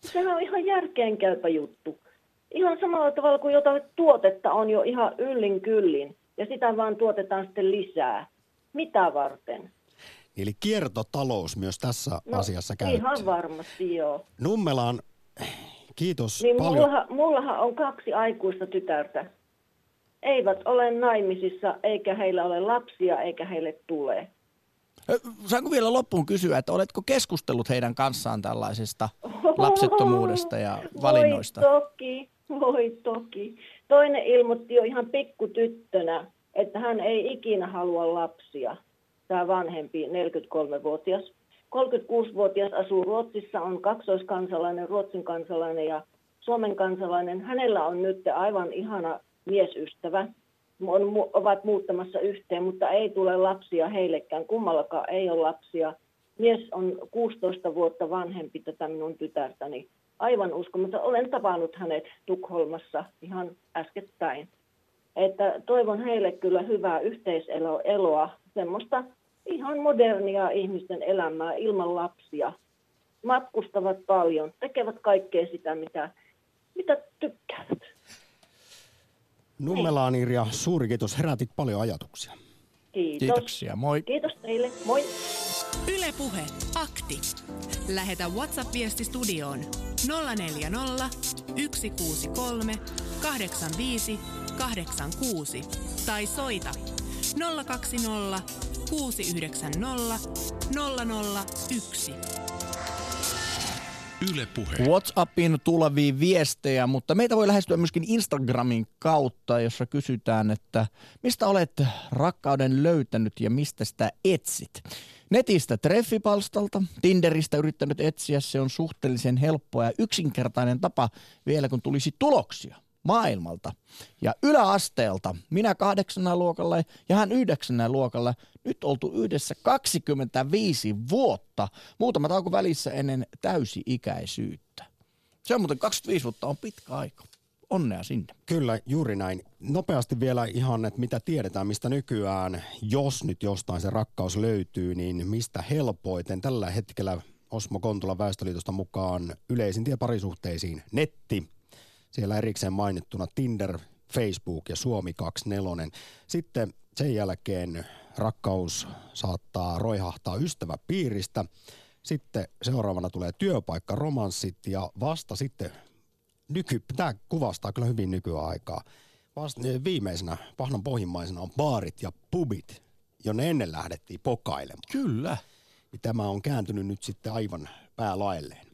Sehän on ihan järkeenkäypä juttu. Ihan samalla tavalla kuin jotain tuotetta on jo ihan yllin kyllin, ja sitä vaan tuotetaan sitten lisää. Mitä varten? eli kiertotalous myös tässä asiassa No, Ihan varmasti joo. Nummelaan, kiitos Niin paljon. mullahan, mullahan on kaksi aikuista tytärtä. Eivät ole naimisissa, eikä heillä ole lapsia, eikä heille tule. Saanko vielä loppuun kysyä, että oletko keskustellut heidän kanssaan tällaisesta lapsettomuudesta ja valinnoista? Voi toki, voi toki. Toinen ilmoitti jo ihan pikkutyttönä, että hän ei ikinä halua lapsia. Tämä vanhempi, 43-vuotias. 36-vuotias asuu Ruotsissa, on kaksoiskansalainen, Ruotsin kansalainen ja Suomen kansalainen. Hänellä on nyt aivan ihana miesystävä. On, ovat muuttamassa yhteen, mutta ei tule lapsia heillekään. Kummallakaan ei ole lapsia. Mies on 16 vuotta vanhempi tätä minun tytärtäni. Aivan uskomaton. Olen tavannut hänet Tukholmassa ihan äskettäin. Että toivon heille kyllä hyvää yhteiseloa, semmoista ihan modernia ihmisten elämää ilman lapsia. Matkustavat paljon, tekevät kaikkea sitä, mitä Nummelaan Irja, suuri kiitos. Herätit paljon ajatuksia. Kiitos. Kiitoksia, moi. Kiitos teille. Moi. Ylepuhe akti. Lähetä WhatsApp-viesti studioon 040 163 85 86 tai soita 020 690 001. Yle Puhe. WhatsAppin tulevia viestejä, mutta meitä voi lähestyä myöskin Instagramin kautta, jossa kysytään, että mistä olet rakkauden löytänyt ja mistä sitä etsit. Netistä treffipalstalta, Tinderistä yrittänyt etsiä, se on suhteellisen helppoa ja yksinkertainen tapa vielä kun tulisi tuloksia maailmalta. Ja yläasteelta, minä kahdeksannella luokalla ja hän yhdeksännellä luokalla, nyt oltu yhdessä 25 vuotta, muutama tauko välissä ennen täysi-ikäisyyttä. Se on muuten 25 vuotta on pitkä aika. Onnea sinne. Kyllä, juuri näin. Nopeasti vielä ihan, että mitä tiedetään, mistä nykyään, jos nyt jostain se rakkaus löytyy, niin mistä helpoiten tällä hetkellä Osmo Kontula Väestöliitosta mukaan yleisin tie parisuhteisiin netti. Siellä erikseen mainittuna Tinder, Facebook ja Suomi 24. Sitten sen jälkeen rakkaus saattaa roihahtaa ystäväpiiristä. Sitten seuraavana tulee työpaikka, romanssit ja vasta sitten nyky, tämä kuvastaa kyllä hyvin nykyaikaa. Vast, viimeisenä, pahnan pohjimmaisena on baarit ja pubit, jonne ennen lähdettiin pokailemaan. Kyllä. Niin Tämä on kääntynyt nyt sitten aivan päälaelleen.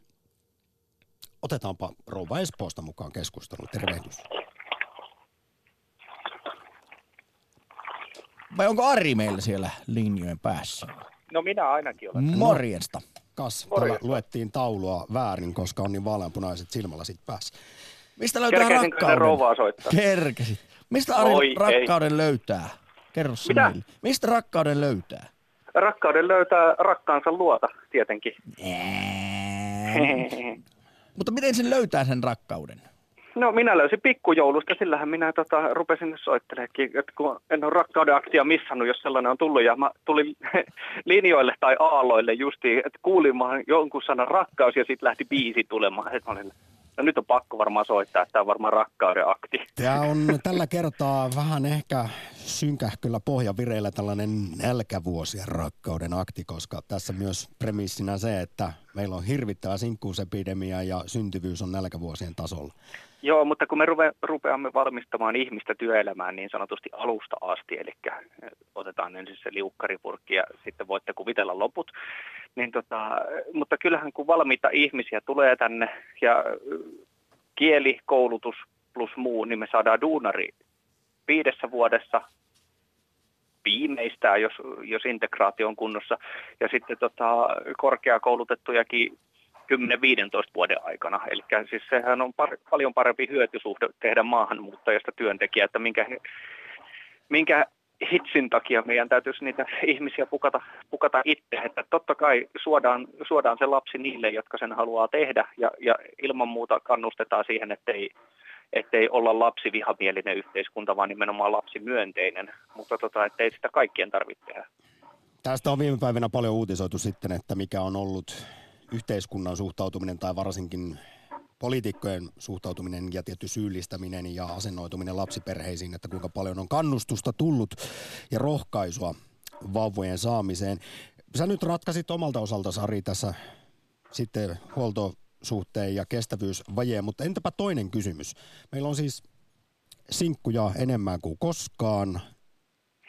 Otetaanpa rouva Espoosta mukaan keskusteluun. Tervehdys. Vai onko Ari meillä siellä linjojen päässä? No minä ainakin olen. Morjesta. Kas, luettiin taulua väärin, koska on niin vaaleanpunaiset silmälasit päässä. Mistä löytää Kerkesinkö rakkauden? rouvaa soittaa? Kerkesit. Mistä Ari Oi, ei. rakkauden löytää? Kerro Mitä? meille. Mistä rakkauden löytää? Rakkauden löytää rakkaansa luota, tietenkin. [LAUGHS] Mutta miten sen löytää sen rakkauden? No minä löysin pikkujoulusta, sillähän minä tota, rupesin soitteleekin, että kun en ole rakkauden aktia missannut, jos sellainen on tullut. Ja mä tulin [LAUGHS] linjoille tai aalloille justiin, että kuulin jonkun sanan rakkaus ja sitten lähti biisi tulemaan. Et mä olin, no nyt on pakko varmaan soittaa, tämä on varmaan rakkauden akti. Tämä on tällä kertaa vähän ehkä synkähköllä pohjavireillä tällainen nälkävuosien rakkauden akti, koska tässä myös premissinä se, että meillä on hirvittävä sinkkuusepidemia ja syntyvyys on nälkävuosien tasolla. Joo, mutta kun me ruve, rupeamme valmistamaan ihmistä työelämään niin sanotusti alusta asti, eli otetaan ensin se liukkaripurkki ja sitten voitte kuvitella loput, niin tota, mutta kyllähän kun valmiita ihmisiä tulee tänne ja kieli, koulutus plus muu, niin me saadaan duunari viidessä vuodessa viimeistään, jos, jos integraatio on kunnossa. Ja sitten tota, korkeakoulutettujakin 10-15 vuoden aikana. Eli siis sehän on par- paljon parempi hyötysuhde tehdä maahanmuuttajasta työntekijä, että minkä, minkä hitsin takia meidän täytyisi niitä ihmisiä pukata, pukata itse. Että totta kai suodaan, suodaan se lapsi niille, jotka sen haluaa tehdä ja, ja ilman muuta kannustetaan siihen, ettei, ettei olla lapsivihamielinen yhteiskunta, vaan nimenomaan lapsimyönteinen. Mutta tota, ettei sitä kaikkien tarvitse tehdä. Tästä on viime päivinä paljon uutisoitu sitten, että mikä on ollut yhteiskunnan suhtautuminen tai varsinkin poliitikkojen suhtautuminen ja tietty syyllistäminen ja asennoituminen lapsiperheisiin, että kuinka paljon on kannustusta tullut ja rohkaisua vauvojen saamiseen. Sä nyt ratkaisit omalta osalta, Sari, tässä sitten huoltosuhteen ja kestävyysvajeen, mutta entäpä toinen kysymys? Meillä on siis sinkkuja enemmän kuin koskaan.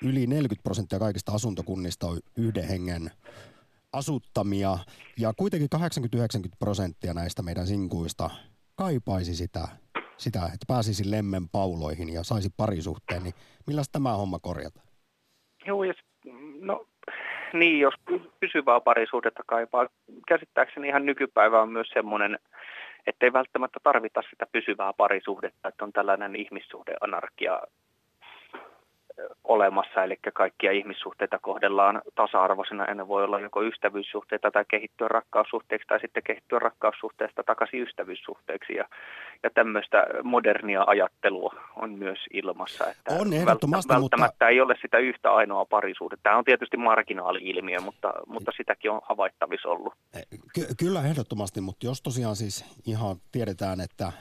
Yli 40 prosenttia kaikista asuntokunnista on yhden hengen asuttamia ja kuitenkin 80-90 prosenttia näistä meidän sinkuista kaipaisi sitä, sitä, että pääsisi lemmen pauloihin ja saisi parisuhteen, niin millä tämä homma korjata? Joo, ja no niin, jos pysyvää parisuhdetta kaipaa. Käsittääkseni ihan nykypäivä on myös semmoinen, että ei välttämättä tarvita sitä pysyvää parisuhdetta, että on tällainen ihmissuhdeanarkia olemassa, eli kaikkia ihmissuhteita kohdellaan tasa-arvoisena. Ennen voi olla joko ystävyyssuhteita tai kehittyä rakkaussuhteeksi tai sitten kehittyä rakkaussuhteesta takaisin ystävyyssuhteeksi. Ja, ja tämmöistä modernia ajattelua on myös ilmassa. Että on ehdottomasti, välttämättä mutta... ei ole sitä yhtä ainoa parisuhdetta. Tämä on tietysti marginaali-ilmiö, mutta, mutta sitäkin on havaittavissa ollut. Eh, ky- kyllä ehdottomasti, mutta jos tosiaan siis ihan tiedetään, että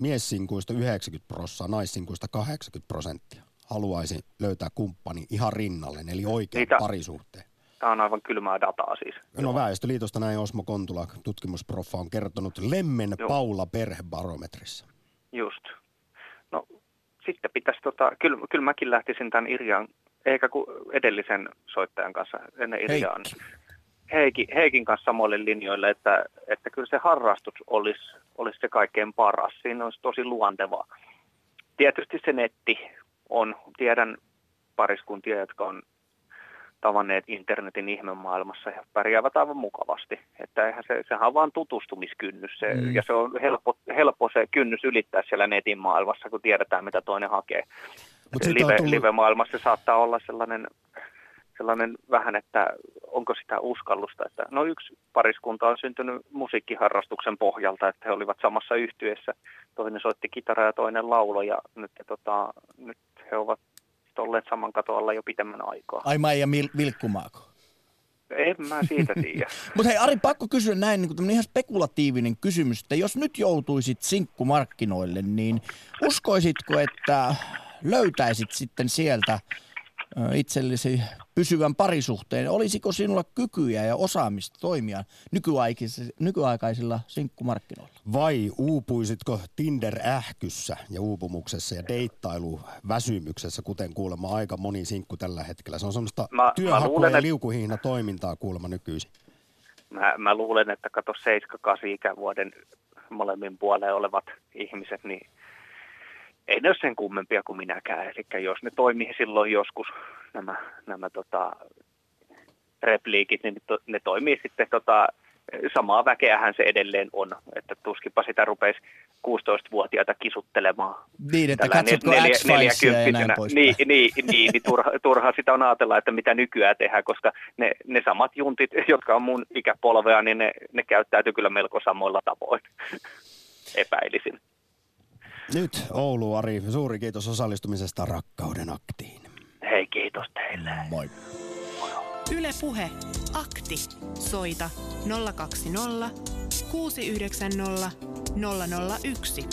miessinkuista 90 prosenttia, naissinkuista 80 prosenttia haluaisi löytää kumppani ihan rinnalle, eli oikein Niitä, parisuhteen. Tämä on aivan kylmää dataa siis. No Väestöliitosta näin Osmo Kontula, tutkimusproffa, on kertonut Lemmen Joo. Paula perhebarometrissa. Just. No sitten pitäisi, tota, kyllä, kyllä mäkin lähtisin tämän Irjan, eikä kuin edellisen soittajan kanssa ennen Irjaan. Heikki. Heikin kanssa samoille linjoille, että, että kyllä se harrastus olisi, olisi se kaikkein paras. Siinä olisi tosi luonteva. Tietysti se netti, on. Tiedän pariskuntia, jotka on tavanneet internetin ihmemaailmassa ja pärjäävät aivan mukavasti. Että eihän se, sehän on vain tutustumiskynnys se, mm. ja se on helppo, helppo se kynnys ylittää siellä netin maailmassa, kun tiedetään mitä toinen hakee. Mut live, tullut... live-maailmassa saattaa olla sellainen, sellainen vähän, että onko sitä uskallusta. Että, no yksi pariskunta on syntynyt musiikkiharrastuksen pohjalta, että he olivat samassa yhtyessä. Toinen soitti kitaraa ja toinen laulo ja nyt, tota, nyt he ovat olleet saman katoalla jo pitemmän aikaa. Ai Maija Mil- Vilkkumaako? En mä siitä tiedä. [LAUGHS] Mutta hei Ari, pakko kysyä näin niin kuin ihan spekulatiivinen kysymys, että jos nyt joutuisit sinkkumarkkinoille, niin uskoisitko, että löytäisit sitten sieltä itsellesi pysyvän parisuhteen. Olisiko sinulla kykyjä ja osaamista toimia nykyaikaisilla, sinkkumarkkinoilla? Vai uupuisitko Tinder-ähkyssä ja uupumuksessa ja deittailu-väsymyksessä, kuten kuulemma aika moni sinkku tällä hetkellä? Se on semmoista mä, työhakua mä ja liukuhihna toimintaa kuulemma nykyisin. Mä, mä luulen, että kato 7-8 ikävuoden molemmin puoleen olevat ihmiset, niin ei ne ole sen kummempia kuin minäkään. Eli jos ne toimii silloin joskus nämä, nämä tota, repliikit, niin ne toimii sitten tota, samaa väkeähän se edelleen on, että tuskipa sitä rupeisi 16-vuotiaita kisuttelemaan. Niin, että katsotko nel, x ja näin pois. Niin, niin, niin, niin turha, turha sitä on ajatella, että mitä nykyään tehdään, koska ne, ne samat juntit, jotka on mun ikäpolvea, niin ne, ne käyttäytyy kyllä melko samoilla tavoin, epäilisin. Nyt Oulu, Ari, suuri kiitos osallistumisesta Rakkauden aktiin. Hei, kiitos teille. Moi. Yle Puhe. Akti. Soita 020 690 001.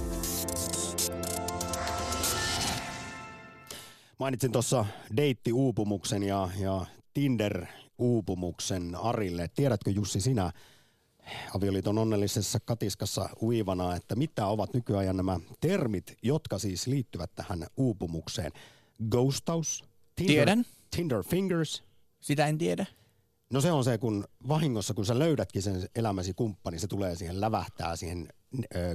Mainitsin tuossa deitti-uupumuksen ja, ja Tinder-uupumuksen Arille. Tiedätkö Jussi sinä avioliiton onnellisessa katiskassa uivana, että mitä ovat nykyajan nämä termit, jotka siis liittyvät tähän uupumukseen? Ghostaus? Tinder, Tiedän. Tinder fingers? Sitä en tiedä. No se on se, kun vahingossa, kun sä löydätkin sen elämäsi kumppani, se tulee siihen, lävähtää siihen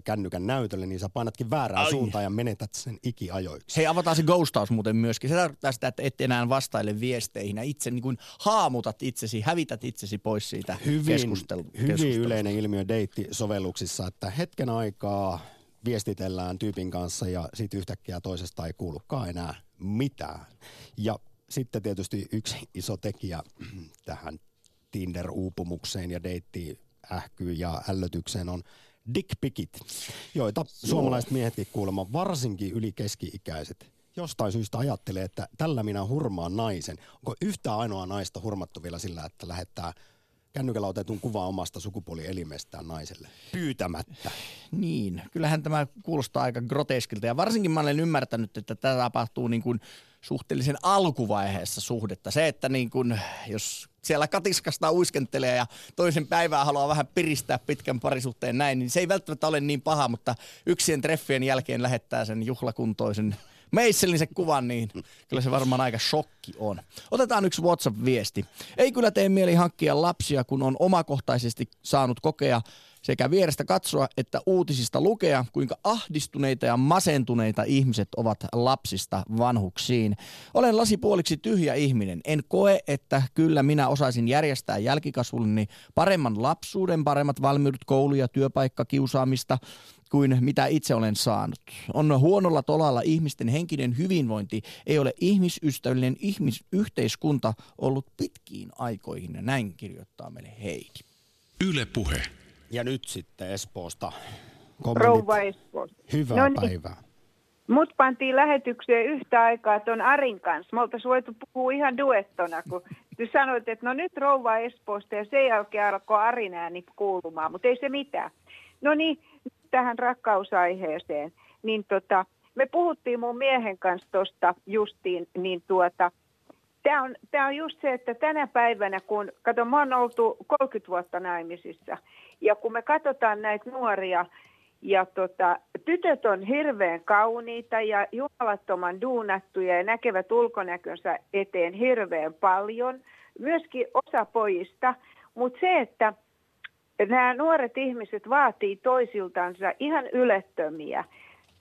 kännykän näytölle, niin sä painatkin väärään Ai. suuntaan ja menetät sen ikiajoiksi. Hei, avataan se ghostaus muuten myöskin. Se tarkoittaa sitä, että et enää vastaile viesteihin ja itse niin kuin haamutat itsesi, hävität itsesi pois siitä hyvin, keskustelu- Hyvin yleinen ilmiö deittisovelluksissa, että hetken aikaa viestitellään tyypin kanssa ja sitten yhtäkkiä toisesta ei kuulukaan enää mitään. Ja sitten tietysti yksi iso tekijä tähän Tinder-uupumukseen ja deitti ähkyyn ja ällötykseen on dickpikit, joita suomalaiset miehetkin kuulemma, varsinkin yli keski-ikäiset, jostain syystä ajattelee, että tällä minä hurmaan naisen. Onko yhtä ainoa naista hurmattu vielä sillä, että lähettää kännykällä otetun kuva omasta sukupuolielimestään naiselle pyytämättä. Niin, kyllähän tämä kuulostaa aika groteskilta ja varsinkin mä olen ymmärtänyt, että tämä tapahtuu niin kuin suhteellisen alkuvaiheessa suhdetta. Se, että niin kuin, jos siellä katiskasta uiskentelee ja toisen päivää haluaa vähän piristää pitkän parisuhteen näin, niin se ei välttämättä ole niin paha, mutta yksien treffien jälkeen lähettää sen juhlakuntoisen meissellisen kuvan, niin kyllä se varmaan aika shokki on. Otetaan yksi WhatsApp-viesti. Ei kyllä tee mieli hankkia lapsia, kun on omakohtaisesti saanut kokea sekä vierestä katsoa että uutisista lukea, kuinka ahdistuneita ja masentuneita ihmiset ovat lapsista vanhuksiin. Olen lasipuoliksi tyhjä ihminen. En koe, että kyllä minä osaisin järjestää jälkikasvulleni paremman lapsuuden, paremmat valmiudet koulu- ja työpaikkakiusaamista kuin mitä itse olen saanut. On huonolla tolalla ihmisten henkinen hyvinvointi, ei ole ihmisystävällinen ihmisyhteiskunta ollut pitkiin aikoihin. Näin kirjoittaa meille Heidi. Yle Puhe. Ja nyt sitten Espoosta. Kommentit. Rouva Espoosta. Hyvää no niin. päivää. Mut pantiin lähetykseen yhtä aikaa tuon Arin kanssa. Me oltaisiin voitu puhua ihan duettona, kun ty sanoit, että no nyt rouva Espoosta ja sen jälkeen alkoi Arin ääni kuulumaan, mutta ei se mitään. No niin, tähän rakkausaiheeseen. Niin tota, me puhuttiin mun miehen kanssa tuosta justiin, niin tuota, Tämä on, tämä on just se, että tänä päivänä, kun, kato, mä oon oltu 30 vuotta naimisissa, ja kun me katsotaan näitä nuoria, ja tota, tytöt on hirveän kauniita ja jumalattoman duunattuja ja näkevät ulkonäkönsä eteen hirveän paljon. Myöskin osa pojista. Mutta se, että nämä nuoret ihmiset vaatii toisiltansa ihan ylettömiä.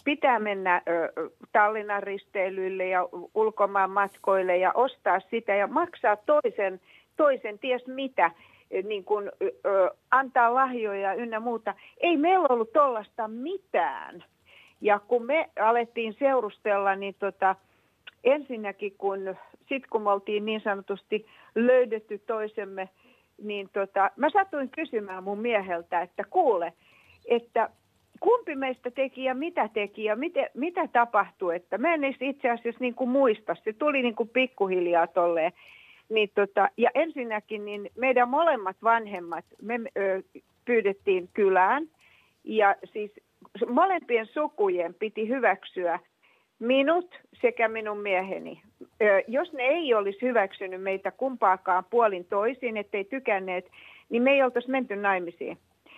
Pitää mennä ö, Tallinnan risteilyille ja ulkomaan matkoille ja ostaa sitä ja maksaa toisen, toisen ties mitä niin kuin, ö, antaa lahjoja ynnä muuta. Ei meillä ollut tollasta mitään. Ja kun me alettiin seurustella, niin tota, ensinnäkin kun, sit kun me oltiin niin sanotusti löydetty toisemme, niin tota, mä satuin kysymään mun mieheltä, että kuule, että kumpi meistä teki ja mitä teki ja mitä, mitä tapahtui, että mä en itse asiassa niin kuin muista, se tuli niin kuin pikkuhiljaa tolleen. Niin tota, ja ensinnäkin niin meidän molemmat vanhemmat, me ö, pyydettiin kylään ja siis molempien sukujen piti hyväksyä minut sekä minun mieheni. Ö, jos ne ei olisi hyväksynyt meitä kumpaakaan puolin toisin, ettei tykänneet, niin me ei oltaisi menty naimisiin,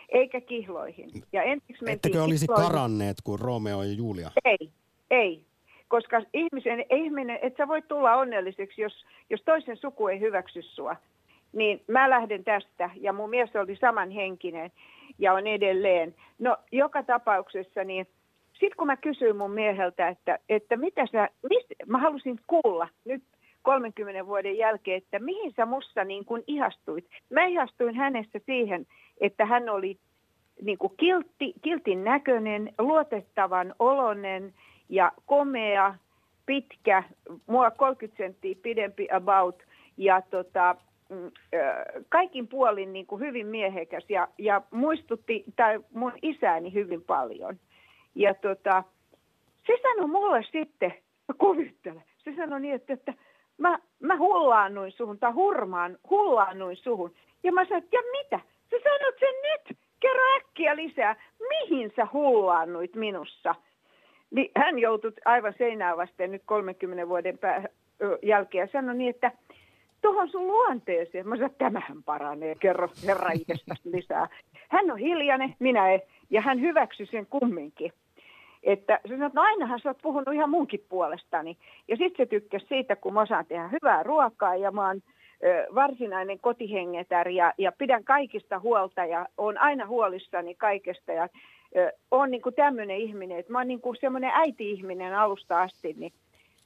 eikä kihloihin. Ja ensiksi Ettekö olisi kihloihin. karanneet kuin Romeo ja Julia? Ei, ei koska ihmisen, ihminen, et sä voi tulla onnelliseksi, jos, jos toisen suku ei hyväksy sua. Niin mä lähden tästä ja mun mies oli samanhenkinen ja on edelleen. No joka tapauksessa niin sitten kun mä kysyin mun mieheltä, että, että mitä sä, mis, mä halusin kuulla nyt 30 vuoden jälkeen, että mihin sä musta niin kuin ihastuit. Mä ihastuin hänestä siihen, että hän oli niin kuin kiltti, kiltin näköinen, luotettavan olonen ja komea, pitkä, mua 30 senttiä pidempi about ja tota, mm, kaikin puolin niin kuin hyvin miehekäs ja, ja muistutti tai mun isääni hyvin paljon. Ja tota, se sanoi mulle sitten, mä kuvittelen, se sanoi niin, että, että mä, mä hullaannuin suhun tai hurmaan, hullaannuin suhun. Ja mä sanoin, että ja mitä? Sä sanot sen nyt, kerro äkkiä lisää, mihin sä hullaannuit minussa? Niin hän joutui aivan seinään vasten nyt 30 vuoden pää, jälkeen sanoi niin, että tuohon sun luonteeseen. Mä sanoin, tämähän paranee, kerro herra lisää. Hän on hiljainen, minä en, ja hän hyväksyi sen kumminkin. Että se sanoi, että no ainahan sä oot puhunut ihan munkin puolestani. Ja sitten se tykkäsi siitä, kun mä osaan tehdä hyvää ruokaa ja mä oon ö, varsinainen kotihengetär ja, ja pidän kaikista huolta ja on aina huolissani kaikesta. Ja on niin kuin tämmöinen ihminen, että mä oon niin kuin semmoinen äiti-ihminen alusta asti, niin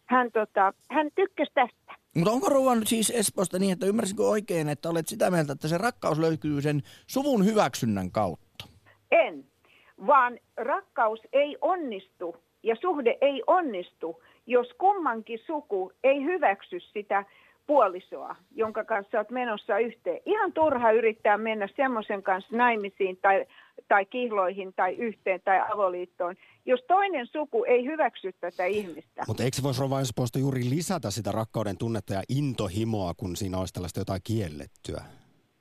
hän, tota, hän tykkäsi tästä. Mutta onko Rouva nyt siis Espoosta niin, että ymmärsinkö oikein, että olet sitä mieltä, että se rakkaus löytyy sen suvun hyväksynnän kautta? En, vaan rakkaus ei onnistu ja suhde ei onnistu, jos kummankin suku ei hyväksy sitä puolisoa, jonka kanssa olet menossa yhteen. Ihan turha yrittää mennä semmoisen kanssa naimisiin tai, tai kihloihin tai yhteen tai avoliittoon, jos toinen suku ei hyväksy tätä ihmistä. Mutta eikö se voisi Rova juuri lisätä sitä rakkauden tunnetta ja intohimoa, kun siinä olisi tällaista jotain kiellettyä?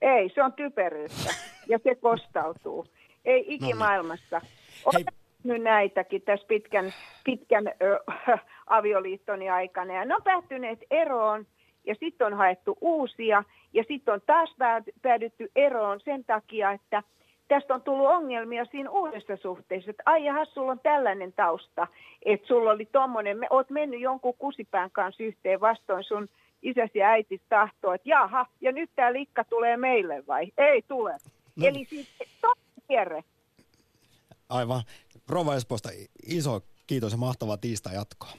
Ei, se on typeryyttä ja se kostautuu. Ei ikimaailmassa. Olen nyt näitäkin tässä pitkän, pitkän ö, [LAUGHS] avioliittoni aikana ja ne on päättyneet eroon ja sitten on haettu uusia ja sitten on taas päädytty eroon sen takia, että tästä on tullut ongelmia siinä uudessa suhteessa, että ai jaha, sulla on tällainen tausta, että sulla oli tommonen, me, oot mennyt jonkun kusipään kanssa yhteen vastoin sun isäsi ja äitis tahtoa, että jaha, ja nyt tämä likka tulee meille vai? Ei tule. No. Eli siis kierre. Aivan. Rova Espoosta iso kiitos ja mahtavaa tiistai jatkoa.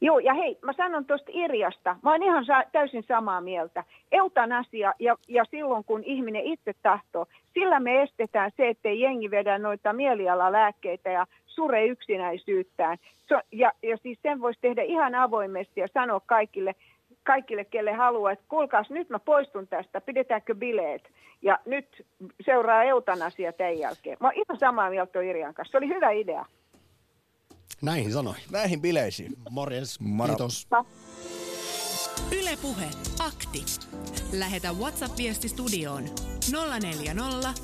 Joo, ja hei, mä sanon tuosta Irjasta, mä oon ihan sa- täysin samaa mieltä. Eutanasia, ja, ja silloin kun ihminen itse tahtoo, sillä me estetään se, ettei jengi vedä noita mielialalääkkeitä ja sure yksinäisyyttään. So, ja, ja siis sen voisi tehdä ihan avoimesti ja sanoa kaikille, kaikille, kelle haluaa, että kuulkaas, nyt mä poistun tästä, pidetäänkö bileet. Ja nyt seuraa eutanasia tämän jälkeen. Mä oon ihan samaa mieltä Irjan kanssa. Se oli hyvä idea. Näihin sanoi. Näihin bileisiin. Morjens. Moro. Kiitos. Ylepuhe akti. Lähetä WhatsApp-viesti studioon 040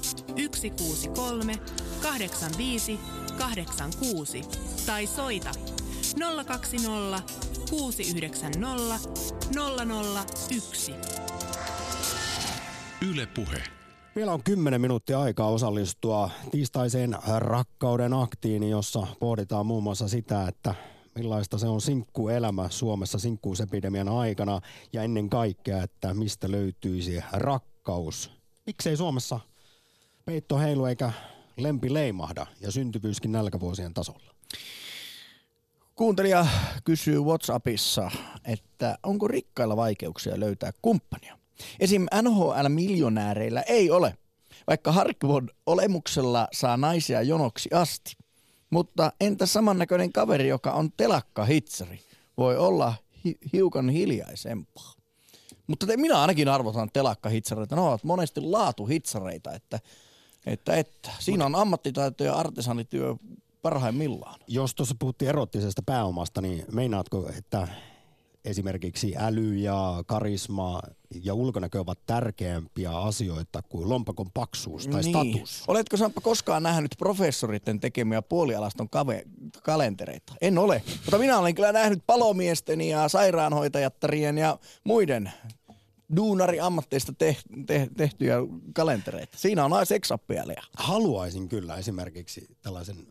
163 85 86 tai soita 020 690 001. Ylepuhe. Vielä on 10 minuuttia aikaa osallistua tiistaiseen rakkauden aktiin, jossa pohditaan muun muassa sitä, että millaista se on sinkkuelämä Suomessa sinkkuusepidemian aikana ja ennen kaikkea, että mistä löytyisi rakkaus. Miksei Suomessa peitto heilu eikä lempi leimahda ja syntyvyyskin nälkävuosien tasolla? Kuuntelija kysyy WhatsAppissa, että onko rikkailla vaikeuksia löytää kumppania? Esim. NHL-miljonääreillä ei ole, vaikka Harkvod olemuksella saa naisia jonoksi asti. Mutta entä samannäköinen kaveri, joka on telakka-hitsari? Voi olla hi- hiukan hiljaisempaa. Mutta te, minä ainakin arvotan telakka-hitsareita. Ne ovat monesti laatuhitsareita, että, että, että siinä on ammattitaito ja artesanityö parhaimmillaan. Jos tuossa puhuttiin erottisesta pääomasta, niin meinaatko, että esimerkiksi äly ja karisma ja ulkonäkö ovat tärkeämpiä asioita kuin lompakon paksuus tai niin. status. Oletko Samppa koskaan nähnyt professoritten tekemiä puolialaston kave- kalentereita? En ole, mutta minä olen kyllä nähnyt palomiesten ja sairaanhoitajattarien ja muiden duunari-ammatteista te- te- tehtyjä kalentereita. Siinä on seksappia, Haluaisin kyllä esimerkiksi tällaisen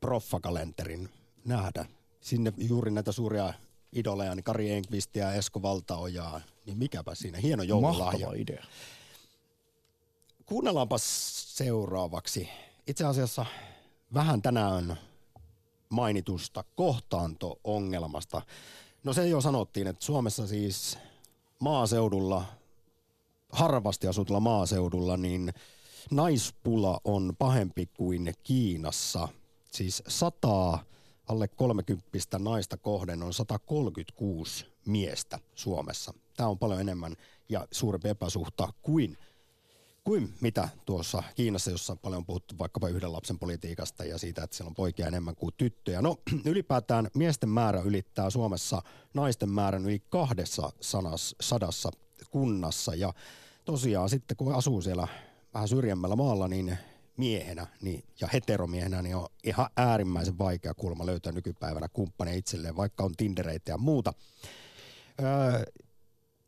proffakalenterin nähdä. Sinne juuri näitä suuria idoleja, niin Kari Enqvistia ja Esko Valtaojaa, niin mikäpä siinä, hieno joululahja. Mahtava idea. Kuunnellaanpa seuraavaksi. Itse asiassa vähän tänään mainitusta kohtaanto-ongelmasta. No se jo sanottiin, että Suomessa siis maaseudulla, harvasti asutulla maaseudulla, niin naispula on pahempi kuin Kiinassa. Siis sataa alle 30 naista kohden on 136 miestä Suomessa. Tämä on paljon enemmän ja suurempi epäsuhta kuin kuin mitä tuossa Kiinassa, jossa on paljon puhuttu vaikkapa yhden lapsen politiikasta ja siitä, että siellä on poikia enemmän kuin tyttöjä. No [CLEARS THROAT] ylipäätään miesten määrä ylittää Suomessa naisten määrän yli kahdessa sanas, sadassa kunnassa ja tosiaan sitten kun asuu siellä vähän syrjemmällä maalla, niin miehenä niin, ja heteromiehenä niin on ihan äärimmäisen vaikea kulma löytää nykypäivänä kumppaneja itselleen, vaikka on Tindereitä ja muuta. Öö,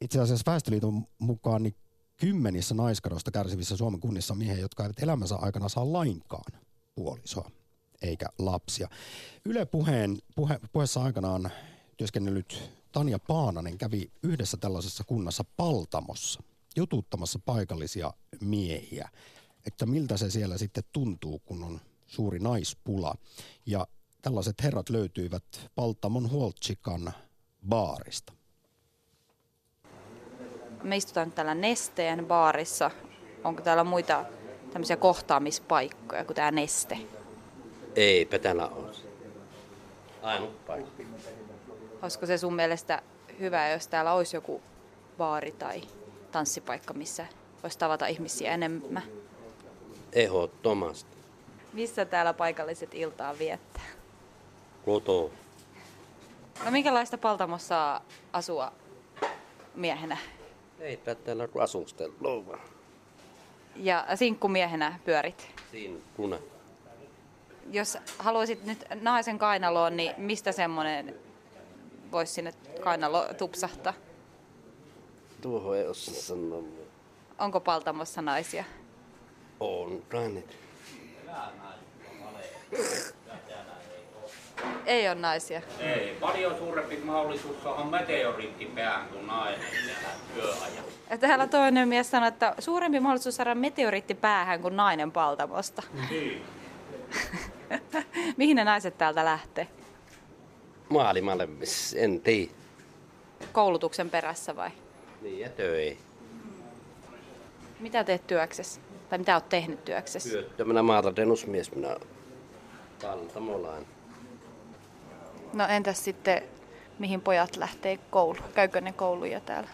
itse asiassa Väestöliiton mukaan niin kymmenissä naiskadosta kärsivissä Suomen kunnissa on miehiä, jotka eivät elämänsä aikana saa lainkaan puolisoa eikä lapsia. Yle puheen, puhe, puheessa aikanaan työskennellyt Tanja Paananen kävi yhdessä tällaisessa kunnassa Paltamossa jututtamassa paikallisia miehiä, että miltä se siellä sitten tuntuu, kun on suuri naispula. Ja tällaiset herrat löytyivät Paltamon Huoltsikan baarista. Me istutaan täällä Nesteen baarissa. Onko täällä muita tämmöisiä kohtaamispaikkoja kuin tämä Neste? Eipä täällä ole. Ainut paikka. Olisiko se sun mielestä hyvä, jos täällä olisi joku baari tai tanssipaikka, missä voisi tavata ihmisiä enemmän? Ehdottomasti. Missä täällä paikalliset iltaa viettää? Koto. No minkälaista Paltamossa asua miehenä? Eipä täällä asustella vaan. Ja sinkkumiehenä pyörit? Sinkkuna. Jos haluaisit nyt naisen kainaloon, niin mistä semmoinen voisi sinne kainalo tupsahtaa? Tuohon ei osaa sanoa. Onko Paltamossa naisia? On kai Ei ole naisia. Ei, paljon suurempi mahdollisuus on meteoriitti päähän kuin nainen yöajan. Ja täällä toinen mies sanoi, että suurempi mahdollisuus saada meteoriitti päähän kuin nainen Paltamosta. Niin. [LAUGHS] Mihin ne naiset täältä lähtee? Maailmalle, en tiedä. Koulutuksen perässä vai? Niin ja töi. Mitä teet työksessä? Tai mitä oot tehnyt työksessä? Työttömänä maatadennusmies minä Paltamolainen. No entäs sitten, mihin pojat lähtee kouluun? Käykö ne kouluja täällä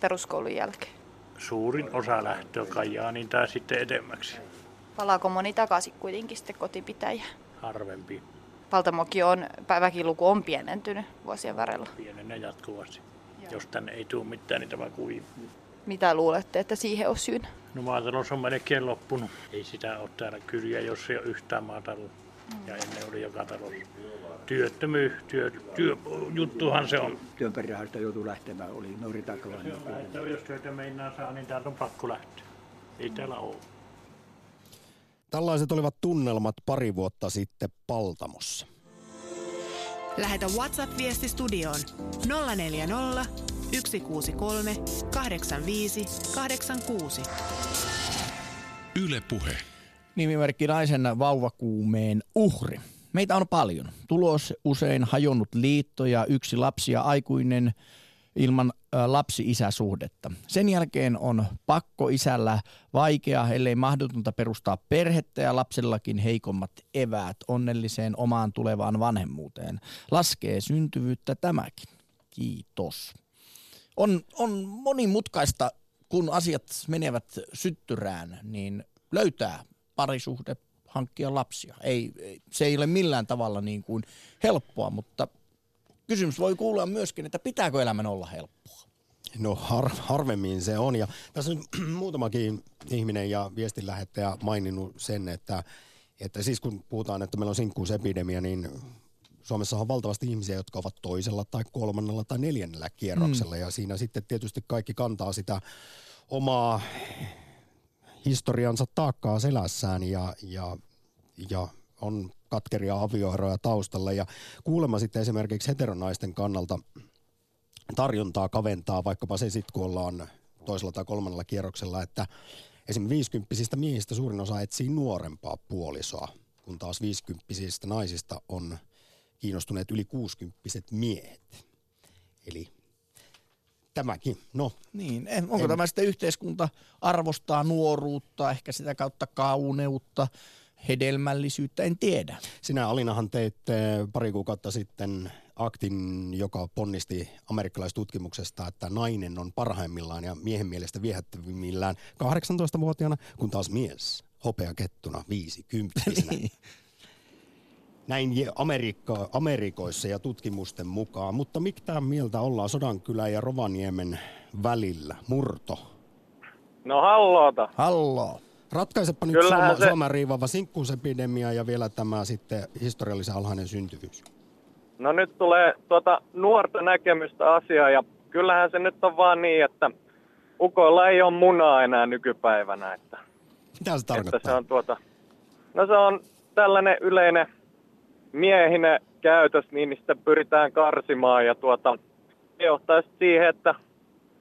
peruskoulun jälkeen? Suurin osa lähtee Kajaanin tai sitten edemmäksi. Palaako moni takaisin kuitenkin sitten kotipitäjä? Harvempi. Paltamoki on, väkiluku on pienentynyt vuosien varrella. Pienenee jatkuvasti. Jos tänne ei tule mitään, niin tämä kuvii. Mitä luulette, että siihen on syynä? No maatalous on melkein loppunut. Ei sitä ole täällä kyliä, jos ei ole yhtään maatalous. Ja ennen oli joka talossa. Työttömyys, työ, työ, juttuhan se on. Työn perään sitä joutuu lähtemään, oli Takalainen. On vähän, että jos työtä meinaa saa, niin täältä on pakko lähteä. Ei täällä ole. Tällaiset olivat tunnelmat pari vuotta sitten Paltamossa. Lähetä WhatsApp-viesti studioon 040 163 85 86. Yle Puhe. Nimimerkki naisen vauvakuumeen uhri. Meitä on paljon. Tulos usein hajonnut liitto ja yksi lapsi ja aikuinen ilman lapsi-isäsuhdetta. Sen jälkeen on pakko isällä vaikea, ellei mahdotonta perustaa perhettä ja lapsellakin heikommat eväät onnelliseen omaan tulevaan vanhemmuuteen. Laskee syntyvyyttä tämäkin. Kiitos. On, on monimutkaista, kun asiat menevät syttyrään, niin löytää parisuhde, hankkia lapsia. Ei, se ei ole millään tavalla niin kuin helppoa, mutta kysymys voi kuulla myöskin, että pitääkö elämän olla helppoa? No har, harvemmin se on. Ja tässä on [CLEARS THROAT] muutamakin ihminen ja viestinlähettäjä maininnut sen, että, että siis kun puhutaan, että meillä on sinkkuusepidemia, niin Suomessa on valtavasti ihmisiä, jotka ovat toisella tai kolmannella tai neljännellä kierroksella. Mm. Ja siinä sitten tietysti kaikki kantaa sitä omaa historiansa taakkaa selässään ja, ja, ja on katkeria avioeroja taustalla. Ja kuulemma sitten esimerkiksi heteronaisten kannalta tarjontaa kaventaa vaikkapa se sitten, kun ollaan toisella tai kolmannella kierroksella, että esimerkiksi 50 miehistä suurin osa etsii nuorempaa puolisoa, kun taas 50 naisista on kiinnostuneet yli 60 miehet. Eli tämäkin, no. Niin, en- onko En- tämä sitten yhteiskunta arvostaa nuoruutta, ehkä sitä kautta kauneutta, hedelmällisyyttä, en tiedä. Sinä Alinahan teit eh, pari kuukautta sitten aktin, joka ponnisti amerikkalaistutkimuksesta, että nainen on parhaimmillaan ja miehen mielestä viehättävimmillään 18-vuotiaana, kun taas mies hopeakettuna 50 Näin Amerikka, Amerikoissa ja tutkimusten mukaan. Mutta mitä mieltä ollaan Sodankylän ja Rovaniemen välillä? Murto. No halloota. Halloo. Ratkaisepa nyt Kyllähän Suoma, se- Suomen riivava sinkkuusepidemia ja vielä tämä sitten historiallisen alhainen syntyvyys. No nyt tulee tuota nuorta näkemystä asiaa ja kyllähän se nyt on vaan niin, että ukoilla ei ole munaa enää nykypäivänä. Että, Mitä se että tarkoittaa? se on tuota, no se on tällainen yleinen miehinen käytös, niin sitä pyritään karsimaan ja tuota, se johtaa siihen, että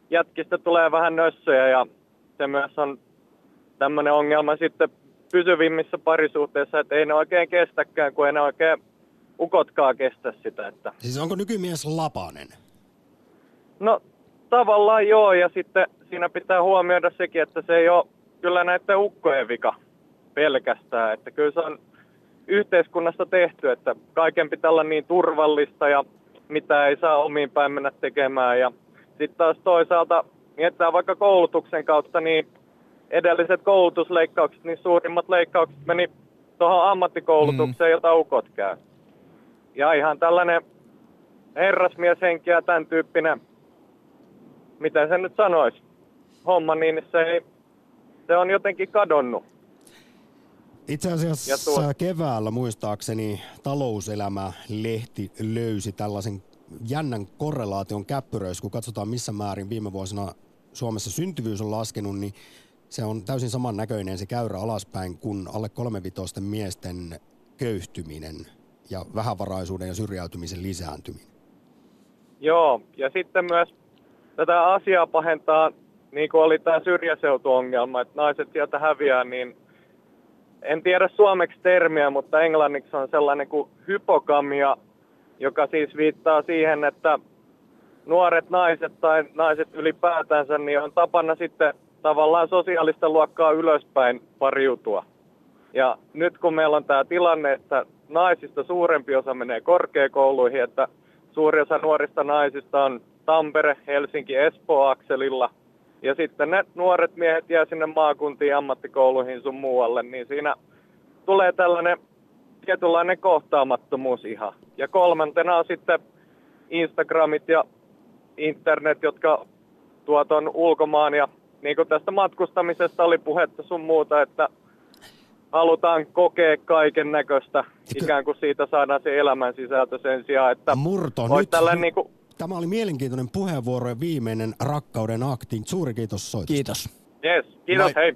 jätkistä tulee vähän nössöjä ja se myös on tämmöinen ongelma sitten pysyvimmissä parisuhteissa, että ei ne oikein kestäkään, kun ei ne oikein ukotkaan kestä sitä. Että. Siis onko nykymies lapanen? No tavallaan joo, ja sitten siinä pitää huomioida sekin, että se ei ole kyllä näiden ukkojen vika pelkästään. Että kyllä se on yhteiskunnassa tehty, että kaiken pitää olla niin turvallista ja mitä ei saa omiin päin mennä tekemään. Ja sitten taas toisaalta mietitään vaikka koulutuksen kautta, niin edelliset koulutusleikkaukset, niin suurimmat leikkaukset meni tuohon ammattikoulutukseen, jota ukot käy. Ja ihan tällainen herrasmieshenki ja tämän tyyppinen, miten se nyt sanoisi, homma, niin se, ei, se on jotenkin kadonnut. Itse asiassa Ja tuo- keväällä muistaakseni talouselämä-lehti löysi tällaisen jännän korrelaation käppyröissä, kun katsotaan missä määrin viime vuosina Suomessa syntyvyys on laskenut, niin se on täysin saman näköinen se käyrä alaspäin kuin alle kolmevitoisten miesten köyhtyminen ja vähävaraisuuden ja syrjäytymisen lisääntyminen. Joo, ja sitten myös tätä asiaa pahentaa, niin kuin oli tämä syrjäseutuongelma, että naiset sieltä häviää, niin en tiedä suomeksi termiä, mutta englanniksi on sellainen kuin hypokamia, joka siis viittaa siihen, että nuoret naiset tai naiset ylipäätänsä, niin on tapana sitten tavallaan sosiaalista luokkaa ylöspäin pariutua. Ja nyt kun meillä on tämä tilanne, että naisista suurempi osa menee korkeakouluihin, että suuri osa nuorista naisista on Tampere, Helsinki, Espoo akselilla. Ja sitten ne nuoret miehet jää sinne maakuntiin, ammattikouluihin sun muualle, niin siinä tulee tällainen tietynlainen kohtaamattomuus ihan. Ja kolmantena on sitten Instagramit ja internet, jotka tuot on ulkomaan. Ja niin kuin tästä matkustamisesta oli puhetta sun muuta, että halutaan kokea kaiken näköistä, ikään kuin siitä saadaan se elämän sisältö sen sijaan, että Murto, nyt, tällainen niin kuin, Tämä oli mielenkiintoinen puheenvuoro ja viimeinen rakkauden akti. Suuri kiitos soitosta. Kiitos. yes, kiitos, Moi. hei.